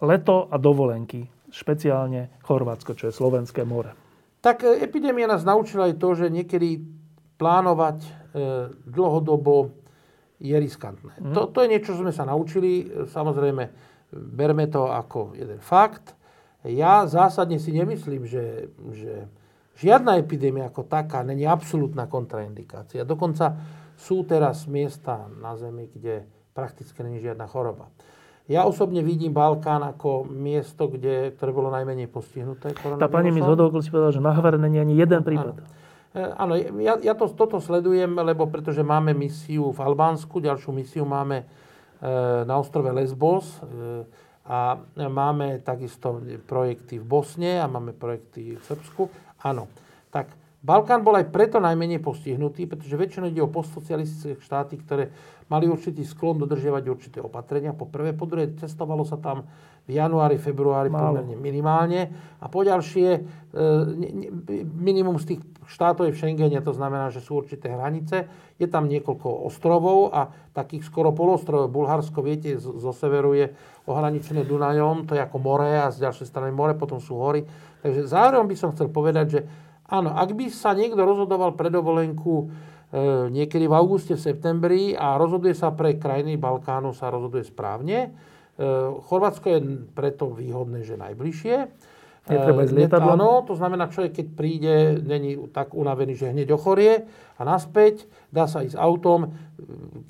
A: Leto a dovolenky, špeciálne Chorvátsko, čo je Slovenské more.
B: Tak e, epidémia nás naučila aj to, že niekedy plánovať e, dlhodobo je riskantné. Mm. To, to je niečo, čo sme sa naučili. Samozrejme, berme to ako jeden fakt ja zásadne si nemyslím, že, že žiadna epidémia ako taká není absolútna kontraindikácia. Dokonca sú teraz miesta na Zemi, kde prakticky není žiadna choroba. Ja osobne vidím Balkán ako miesto, kde, ktoré bolo najmenej postihnuté
A: Tá pani mi zhodol, si povedala, že na Havare není ani jeden prípad.
B: Áno, e, ja, ja to, toto sledujem, lebo pretože máme misiu v Albánsku, ďalšiu misiu máme e, na ostrove Lesbos, e, a máme takisto projekty v Bosne a máme projekty v Srbsku. Áno. Tak Balkán bol aj preto najmenej postihnutý, pretože väčšinou ide o postsocialistické štáty, ktoré mali určitý sklon dodržiavať určité opatrenia. Po prvé, po druhé, cestovalo sa tam v januári, februári Málo. pomerne minimálne. A po ďalšie, e, minimum z tých štátov je v Schengene, to znamená, že sú určité hranice. Je tam niekoľko ostrovov a takých skoro polostrovov. Bulharsko, viete, zo severu je ohraničené Dunajom, to je ako more a z ďalšej strany more, potom sú hory. Takže zároveň by som chcel povedať, že áno, ak by sa niekto rozhodoval pre dovolenku niekedy v auguste, v septembri a rozhoduje sa pre krajiny Balkánu, sa rozhoduje správne. E, Chorvátsko je preto výhodné, že najbližšie. E,
A: Netreba ísť
B: E, net-
A: lietadlom?
B: Áno, to znamená, človek keď príde, není tak unavený, že hneď ochorie a naspäť, dá sa ísť autom, e,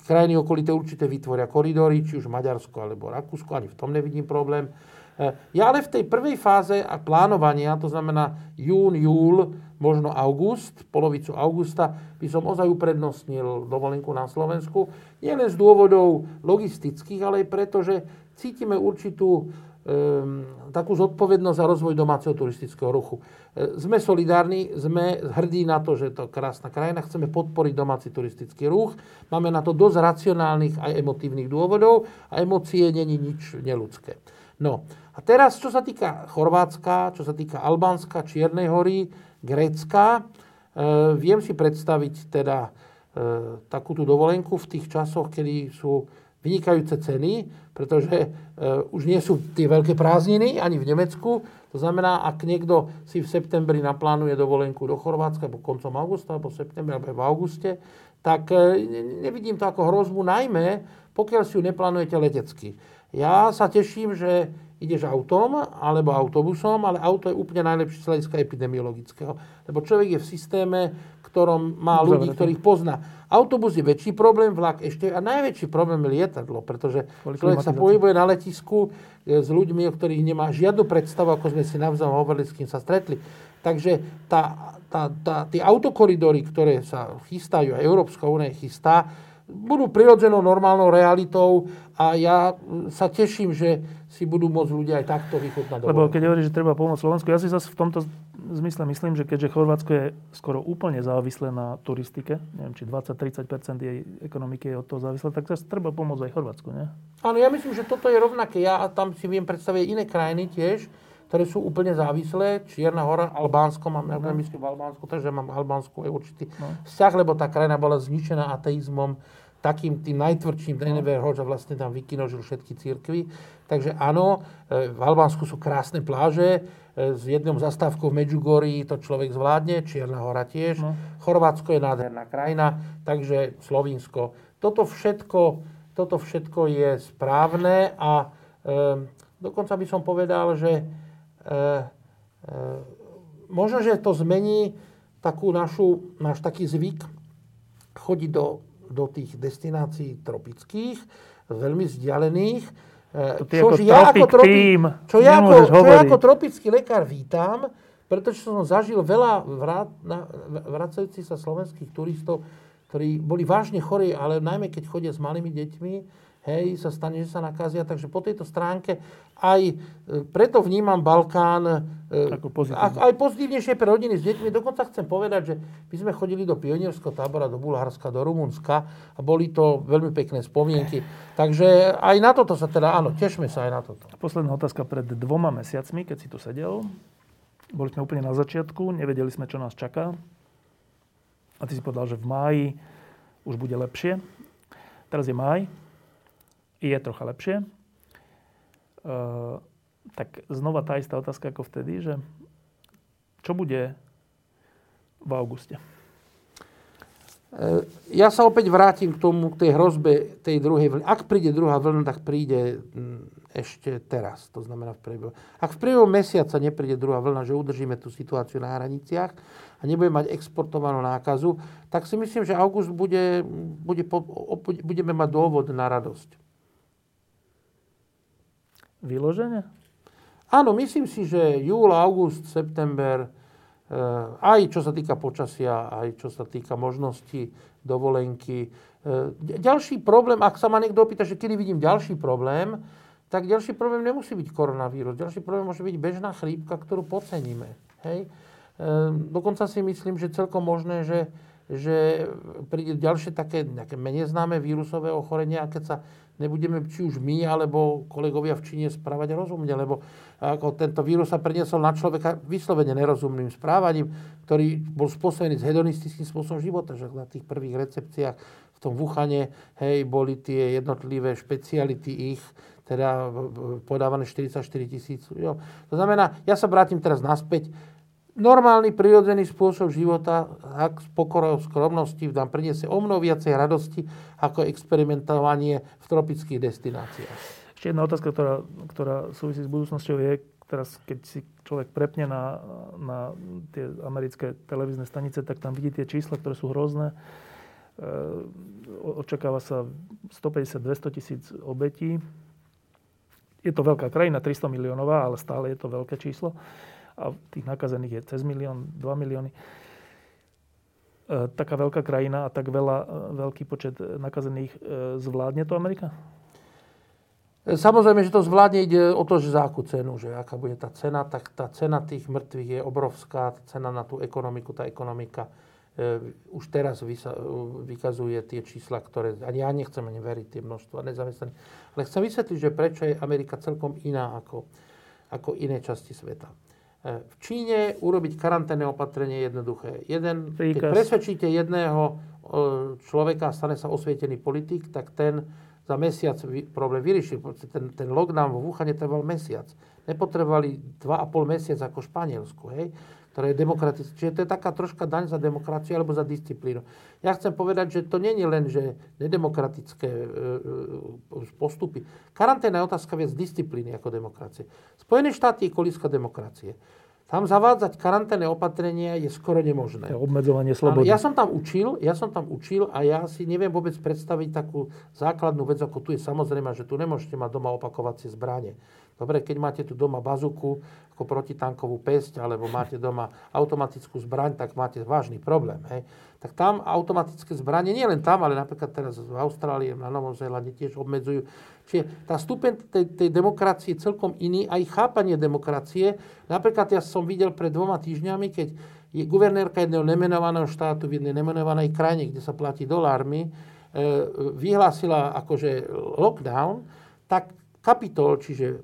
B: krajiny okolité určite vytvoria koridory, či už Maďarsko alebo Rakúsko, ani v tom nevidím problém. E, Ja ale v tej prvej fáze a plánovania, to znamená jún, júl, možno august, polovicu augusta, by som ozaj uprednostnil dovolenku na Slovensku. Nie len z dôvodov logistických, ale aj preto, že cítime určitú um, takú zodpovednosť za rozvoj domáceho turistického ruchu. E, Sme solidárni, sme hrdí na to, že to je krásna krajina, chceme podporiť domáci turistický ruch. Máme na to dosť racionálnych aj emotívnych dôvodov a emócie není nič neludské. No a teraz, čo sa týka Chorvátska, čo sa týka Albánska, Čiernej hory, Grécka, e, viem si predstaviť teda e, takú dovolenku v tých časoch, kedy sú vynikajúce ceny, pretože e, už nie sú tie veľké prázdniny ani v Nemecku. To znamená, ak niekto si v septembri naplánuje dovolenku do Chorvátska, alebo koncom augusta, alebo v septembri, alebo v auguste, tak ne- nevidím to ako hrozbu, najmä pokiaľ si ju neplánujete letecky. Ja sa teším, že ideš autom alebo autobusom, ale auto je úplne najlepšie z hľadiska epidemiologického. Lebo človek je v systéme, ktorom má ľudí,
A: Zavretý.
B: ktorých pozná. Autobus je väčší problém, vlak ešte a najväčší problém je lietadlo, pretože
A: Kvôli
B: človek sa pohybuje na letisku e, s ľuďmi, o ktorých nemá žiadnu predstavu, ako sme si navzájom hovorili, s kým sa stretli. Takže tá, tá, tá, tie autokoridory, ktoré sa chystajú, a Európska únia chystá, budú prirodzenou normálnou realitou a ja sa teším, že si budú môcť ľudia aj takto vychutnať
A: Lebo keď hovoríš, že treba pomôcť Slovensku, ja si zase v tomto zmysle myslím, že keďže Chorvátsko je skoro úplne závislé na turistike, neviem, či 20-30% jej ekonomiky je od toho závislé, tak zase treba pomôcť aj Chorvátsku, nie?
B: Áno, ja myslím, že toto je rovnaké. Ja tam si viem predstaviť iné krajiny tiež, ktoré sú úplne závislé. Čierna hora, Albánsko, mám ja no. myslím v Albánsku, takže mám Albánsku aj určitý
A: No.
B: vzťah, lebo tá krajina bola zničená ateizmom, takým tým najtvrdším, no. Denver Hodge a vlastne tam vykinožil všetky církvy. Takže áno, e, v Albánsku sú krásne pláže, e, s jednou zastávkou v Medjugorji to človek zvládne, Čierna hora tiež.
A: No.
B: Chorvátsko je nádherná krajina, takže Slovinsko. Toto všetko, toto všetko je správne a e, dokonca by som povedal, že e, e, možno, že to zmení takú našu, náš taký zvyk chodiť do, do tých destinácií tropických, veľmi vzdialených, e,
A: To ty ako tropik tým
B: čo ja ako, čo ja ako tropický lekár vítam, pretože som zažil veľa vrát, na, vracajúcich sa slovenských turistov, ktorí boli vážne chorí, ale najmä keď chodia s malými deťmi, hej, sa stane, že sa nakazia. Takže po tejto stránke aj e, preto vnímam Balkán e,
A: Ako pozitívne.
B: aj pozitívnejšie pre rodiny s deťmi. Dokonca chcem povedať, že my sme chodili do pionierského tábora do Bulharska, do Rumunska a boli to veľmi pekné spomienky. Takže aj na toto sa teda, áno, tešme sa aj na toto.
A: Posledná otázka pred dvoma mesiacmi, keď si tu sedel. Boli sme úplne na začiatku, nevedeli sme, čo nás čaká. A ty si povedal, že v máji už bude lepšie. Teraz je máj, je trocha lepšie. E, tak znova tá istá otázka ako vtedy, že čo bude v auguste?
B: E, Ja sa opäť vrátim k tomu, k tej hrozbe tej druhej vlny. Ak príde druhá vlna, tak príde mm, ešte teraz, to znamená v priebehu. Ak v priebehu mesiaca nepríde druhá vlna, že udržíme tú situáciu na hraniciach a nebudeme mať exportovanú nákazu, tak si myslím, že august bude, bude, budeme mať dôvod na radosť.
A: Vyloženie?
B: Áno, myslím si, že júl, august, september, eh, aj čo sa týka počasia, aj čo sa týka možnosti dovolenky. Eh, Ďalší problém, ak sa ma niekto opýta, že kedy vidím ďalší problém, tak ďalší problém nemusí byť koronavírus. Ďalší problém môže byť bežná chrípka, ktorú podceníme. Hej? Eh, Dokonca si myslím, že celkom možné, že, že príde ďalšie také nejaké menej známe vírusové ochorenia, keď sa nebudeme či už my, alebo kolegovia v Číne správať rozumne, lebo ako tento vírus sa preniesol na človeka vyslovene nerozumným správaním, ktorý bol spôsobený s hedonistickým spôsobom života, že na tých prvých recepciách v tom Wuhane, hej, boli tie jednotlivé špeciality ich, teda podávané 44 tisíc. To znamená, ja sa vrátim teraz naspäť, normálny, prirodzený spôsob života, ak s pokorou, skromnosti nám priniesie o mnoho viacej radosti ako experimentovanie v tropických destináciách.
A: Ešte jedna otázka, ktorá, ktorá súvisí s budúcnosťou je, teraz, keď si človek prepne na, na tie americké televízne stanice, tak tam vidí tie čísla, ktoré sú hrozné. E, očakáva sa 150-200 tisíc obetí. Je to veľká krajina, 300 miliónová, ale stále je to veľké číslo. A tých nakazených je cez milión, 2 milióny. E, taká veľká krajina a tak veľa, e, veľký počet nakazených, zvládne to Amerika?
B: Samozrejme, že to zvládne ide o to, že za akú cenu, že aká bude tá cena, tak tá cena tých mŕtvych je obrovská, tá cena na tú ekonomiku, tá ekonomika e, už teraz vysa, vykazuje tie čísla, ktoré, ani ja nechcem ani veriť tie množstva nezamestnaných, ale chcem vysvetliť, že prečo je Amerika celkom iná ako, ako iné časti sveta. E, v Číne urobiť karanténne opatrenie je jednoduché. Jeden, keď presvedčíte jedného e, človeka, stane sa osvietený politik, tak ten za mesiac problém vyriešil. Ten, ten lockdown vo Wuhane trval mesiac. Nepotrebovali 2,5 mesiac ako Španielsku, hej? Ktoré je demokratické. Čiže to je taká troška daň za demokraciu alebo za disciplínu. Ja chcem povedať, že to nie je len, že nedemokratické e, e, postupy. Karanténa je otázka viac disciplíny ako demokracie. Spojené štáty je kolíska demokracie. Tam zavádzať karanténne opatrenia je skoro nemožné.
A: Obmedzovanie slobody.
B: Ja som tam učil, ja som tam učil a ja si neviem vôbec predstaviť takú základnú vec, ako tu je samozrejme, že tu nemôžete mať doma opakovacie zbranie. Dobre, keď máte tu doma bazuku ako protitankovú pesť, alebo máte doma automatickú zbraň, tak máte vážny problém. Hej tak tam automatické zbranie, nie len tam, ale napríklad teraz v Austrálii, na Novom Zélande tiež obmedzujú. Čiže tá stupeň tej, tej demokracie je celkom iný, aj chápanie demokracie. Napríklad ja som videl pred dvoma týždňami, keď je guvernérka jedného nemenovaného štátu v jednej nemenovanej krajine, kde sa platí dolármi, e, vyhlásila akože lockdown, tak kapitol, čiže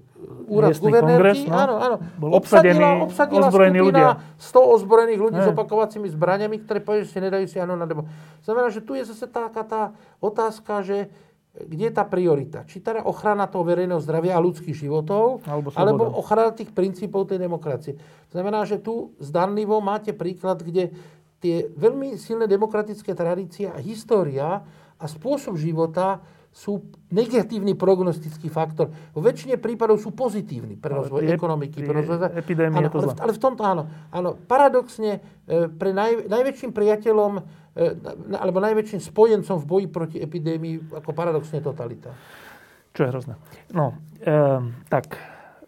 B: úrad guvernérky, no, áno, áno,
A: bol obsadila, obsadila skupina ľudia.
B: 100 ozbrojených ľudí hey. s opakovacími zbraniami, ktoré povedia, že si nedajú si áno na debo. Znamená, že tu je zase taká tá otázka, že kde je tá priorita? Či teda ochrana toho verejného zdravia a ľudských životov, alebo, alebo ochrana tých princípov tej demokracie. Znamená, že tu zdanlivo máte príklad, kde tie veľmi silné demokratické tradície a história a spôsob života sú negatívny prognostický faktor. Vo väčšine prípadov sú pozitívni pre rozvoj je, ekonomiky. Pre rozvoj...
A: Epidémie
B: áno,
A: to
B: ale, ale v tomto áno. áno paradoxne e, pre naj, najväčším priateľom e, alebo najväčším spojencom v boji proti epidémii ako paradoxne totalita.
A: Čo je hrozné. No, e, tak...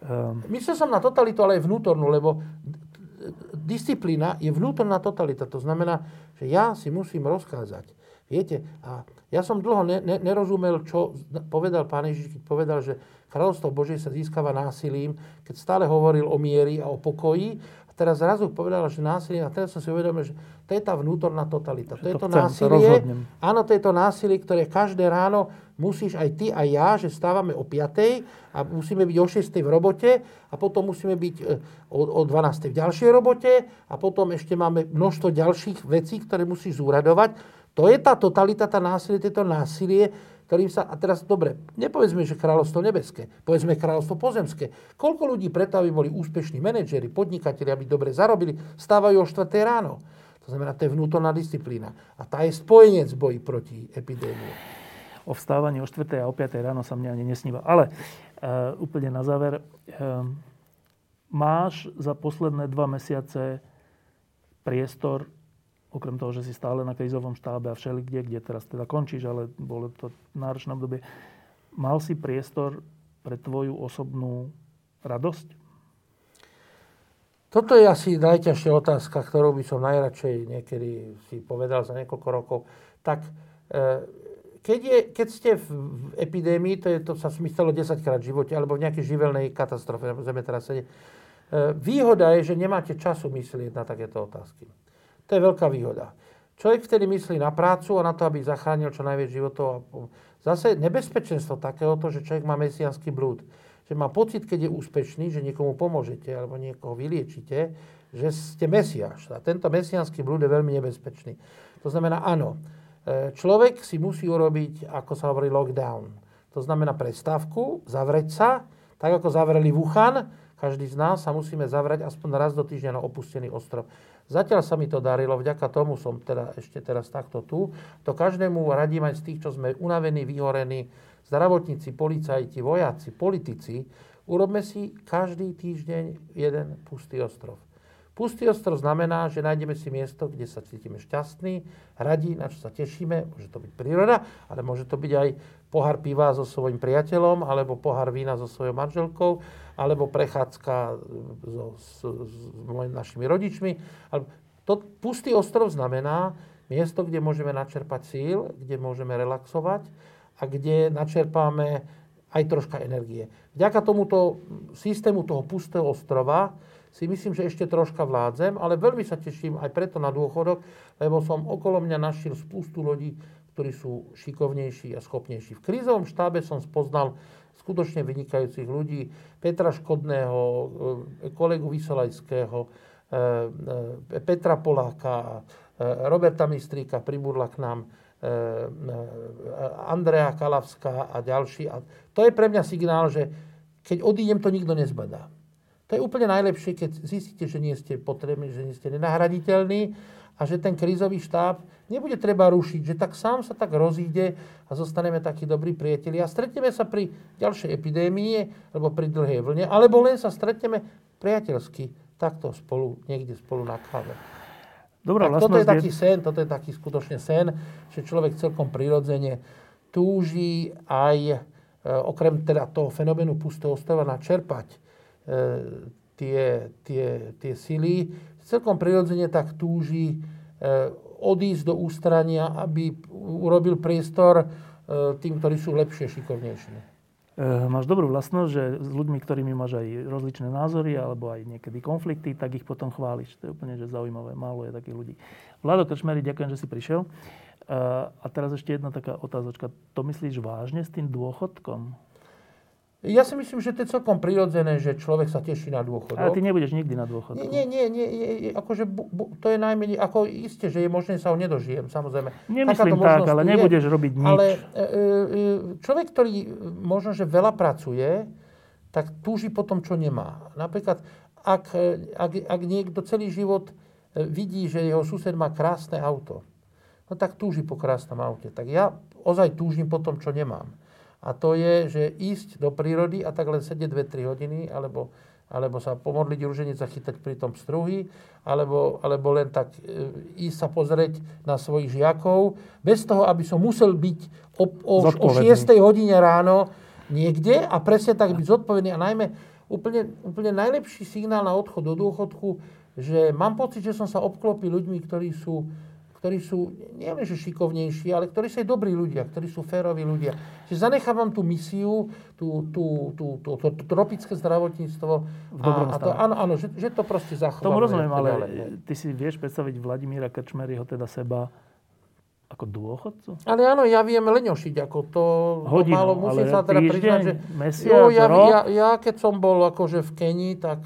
B: E... Myslel som na totalitu, ale aj vnútornú, lebo disciplína je vnútorná totalita. To znamená, že ja si musím rozkázať. Viete, a ja som dlho ne, ne, nerozumel, čo povedal pán Ježiš, keď povedal, že kráľovstvo Božie sa získava násilím, keď stále hovoril o miery a o pokoji. A teraz zrazu povedal, že násilie, a teraz som si uvedomil, že to je tá vnútorná totalita. To, to je to chcem, násilie. To áno, to je to násilie, ktoré každé ráno musíš aj ty, aj ja, že stávame o 5. a musíme byť o 6. v robote a potom musíme byť e, o, o 12. v ďalšej robote a potom ešte máme množstvo ďalších vecí, ktoré musíš zúradovať to je tá totalita, tá násilie, tieto násilie, ktorým sa... A teraz, dobre, nepovedzme, že kráľovstvo nebeské, povedzme kráľovstvo pozemské. Koľko ľudí preto, aby boli úspešní manažeri, podnikatelia, aby dobre zarobili, stávajú o 4. ráno. To znamená, to je vnútorná disciplína. A tá je spojenec boji proti epidémii.
A: O vstávaní o 4. a o 5. ráno sa mne ani nesníva. Ale uh, úplne na záver. Uh, máš za posledné dva mesiace priestor okrem toho, že si stále na krízovom štábe a všelikde, kde teraz teda končíš, ale bolo to náročné obdobie, mal si priestor pre tvoju osobnú radosť?
B: Toto je asi najťažšia otázka, ktorú by som najradšej niekedy si povedal za niekoľko rokov. Tak e, keď, je, keď ste v epidémii, to, je, to sa smyslelo 10 krát v živote, alebo v nejakej živelnej katastrofe, zemetrasenie, e, výhoda je, že nemáte času myslieť na takéto otázky. To je veľká výhoda. Človek vtedy myslí na prácu a na to, aby zachránil čo najviac životov. Zase nebezpečenstvo takéhoto, že človek má mesianský blúd. Že má pocit, keď je úspešný, že niekomu pomôžete alebo niekoho vyliečite, že ste mesiaš. A tento mesianský blúd je veľmi nebezpečný. To znamená, áno, e, človek si musí urobiť, ako sa hovorí, lockdown. To znamená prestávku, zavrieť sa, tak ako zavreli Wuhan, každý z nás sa musíme zavrieť aspoň raz do týždňa na opustený ostrov. Zatiaľ sa mi to darilo, vďaka tomu som teda ešte teraz takto tu. To každému radím aj z tých, čo sme unavení, vyhorení, zdravotníci, policajti, vojaci, politici, urobme si každý týždeň jeden pustý ostrov. Pustý ostrov znamená, že nájdeme si miesto, kde sa cítime šťastní, radí, na čo sa tešíme. Môže to byť príroda, ale môže to byť aj pohár piva so svojím priateľom, alebo pohár vína so svojou manželkou, alebo prechádzka so, s, s, našimi rodičmi. To, pustý ostrov znamená miesto, kde môžeme načerpať síl, kde môžeme relaxovať a kde načerpáme aj troška energie. Vďaka tomuto systému toho pustého ostrova si myslím, že ešte troška vládzem, ale veľmi sa teším aj preto na dôchodok, lebo som okolo mňa našiel spustu ľudí, ktorí sú šikovnejší a schopnejší. V krízovom štábe som spoznal skutočne vynikajúcich ľudí, Petra Škodného, e, kolegu Vysolajského, e, e, Petra Poláka, Roberta Mistríka pribudla k nám, Andrea Kalavská a ďalší. A to je pre mňa signál, že keď odídem, to nikto nezbadá. To je úplne najlepšie, keď zistíte, že nie ste potrební, že nie ste nenahraditeľní a že ten krízový štáb nebude treba rušiť, že tak sám sa tak rozíde a zostaneme takí dobrí priatelia a stretneme sa pri ďalšej epidémii alebo pri dlhej vlne, alebo len sa stretneme priateľsky, takto spolu, niekde spolu na káve. Dobrá, tak toto je taký sen, toto je taký skutočne sen, že človek celkom prirodzene túži aj e, okrem teda toho fenoménu pustého ostrova načerpať E, tie, tie, tie sily, celkom prirodzene tak túži e, odísť do ústrania, aby urobil priestor e, tým, ktorí sú lepšie, šikovnejšie.
A: Máš dobrú vlastnosť, že s ľuďmi, ktorými máš aj rozličné názory alebo aj niekedy konflikty, tak ich potom chváliš. To je úplne že zaujímavé. Málo je takých ľudí. Vlado Kršmery, ďakujem, že si prišiel. A teraz ešte jedna taká otázočka. To myslíš vážne s tým dôchodkom?
B: Ja si myslím, že to je celkom prirodzené, že človek sa teší na dôchodok.
A: Ale ty nebudeš nikdy na dôchodku.
B: Nie, nie, nie, nie akože bu, bu, to je najmenej, ako isté, že je možné, sa ho nedožijem, samozrejme.
A: Nemyslím tak, ale nebudeš je, robiť nič.
B: Ale e, e, človek, ktorý možno, že veľa pracuje, tak túži po tom, čo nemá. Napríklad, ak, ak, ak niekto celý život e, vidí, že jeho sused má krásne auto, no tak túži po krásnom aute. Tak ja ozaj túžim po tom, čo nemám. A to je, že ísť do prírody a tak len sedieť 2-3 hodiny, alebo, alebo sa pomodliť ruženic a chytať pri tom struhy, alebo, alebo len tak e, ísť sa pozrieť na svojich žiakov, bez toho, aby som musel byť o, o, o 6 hodine ráno niekde a presne tak byť zodpovedný. A najmä úplne, úplne najlepší signál na odchod do dôchodku, že mám pocit, že som sa obklopil ľuďmi, ktorí sú ktorí sú nielen že šikovnejší, ale ktorí sú aj dobrí ľudia, ktorí sú féroví ľudia. Čiže zanechávam tú misiu, tú, tú, tú, tú, tú, tú tropické zdravotníctvo.
A: V dobrom a, a
B: to, áno, áno, že, že to proste zachovám.
A: Tomu rozumiem, ale ty si vieš predstaviť Vladimíra Krčmeryho, teda seba, ako dôchodcu?
B: Ale áno, ja viem leňošiť, ako to,
A: Hodinu,
B: to málo, musím sa teda priznať, že
A: mesiac, jo,
B: ja, ja, ja, keď som bol akože v Kenii, tak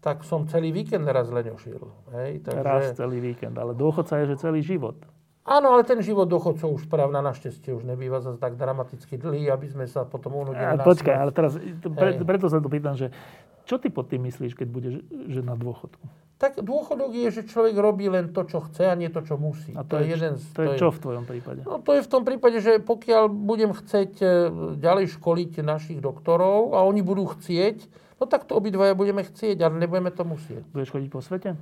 B: tak som celý víkend raz leňošil. Hej?
A: Takže... Raz celý víkend, ale dôchodca je, že celý život.
B: Áno, ale ten život dôchodcov už právna našťastie už nebýva zase tak dramaticky dlhý, aby sme sa potom unudili.
A: A, počkaj, ale teraz, pre, preto sa to pýtam, že čo ty pod tým myslíš, keď budeš že na dôchodku?
B: Tak dôchodok je, že človek robí len to, čo chce a nie to, čo musí.
A: A to, to je, jeden z, to je čo v tvojom prípade?
B: No to je v tom prípade, že pokiaľ budem chceť e, ďalej školiť našich doktorov a oni budú chcieť, No tak to obidvaja budeme chcieť, ale nebudeme to musieť.
A: Budeš chodiť po svete?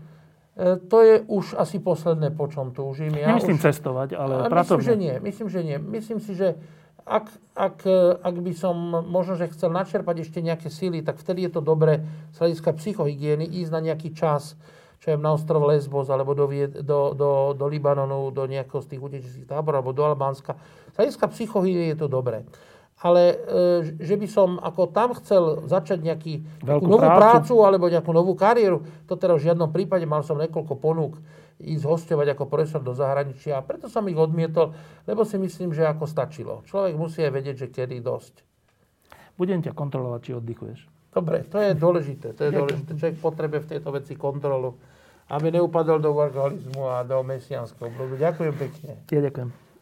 B: E, to je už asi posledné, po čom túžim.
A: Ja Nemyslím už... cestovať, ale
B: a
A: pracovne.
B: Myslím, že nie. Myslím, že nie. Myslím si, že ak, ak, ak by som možno, že chcel načerpať ešte nejaké síly, tak vtedy je to dobré z hľadiska psychohygieny ísť na nejaký čas, čo je na ostrov Lesbos, alebo do, do, do, do Libanonu, do nejakého z tých utečeckých táborov, alebo do Albánska. Z hľadiska psychohygieny je to dobré ale e, že by som ako tam chcel začať nejaký, nejakú novú prácu. prácu alebo nejakú novú kariéru, to teda v žiadnom prípade mal som niekoľko ponúk ísť hostovať ako profesor do zahraničia a preto som ich odmietol, lebo si myslím, že ako stačilo. Človek musí aj vedieť, že kedy dosť.
A: Budem ťa kontrolovať, či oddychuješ.
B: Dobre, to je dôležité. To je dôležité. Človek potrebuje v tejto veci kontrolu, aby neupadol do workoholizmu a do mesianského obrodu. Ďakujem pekne.
A: Ja ďakujem.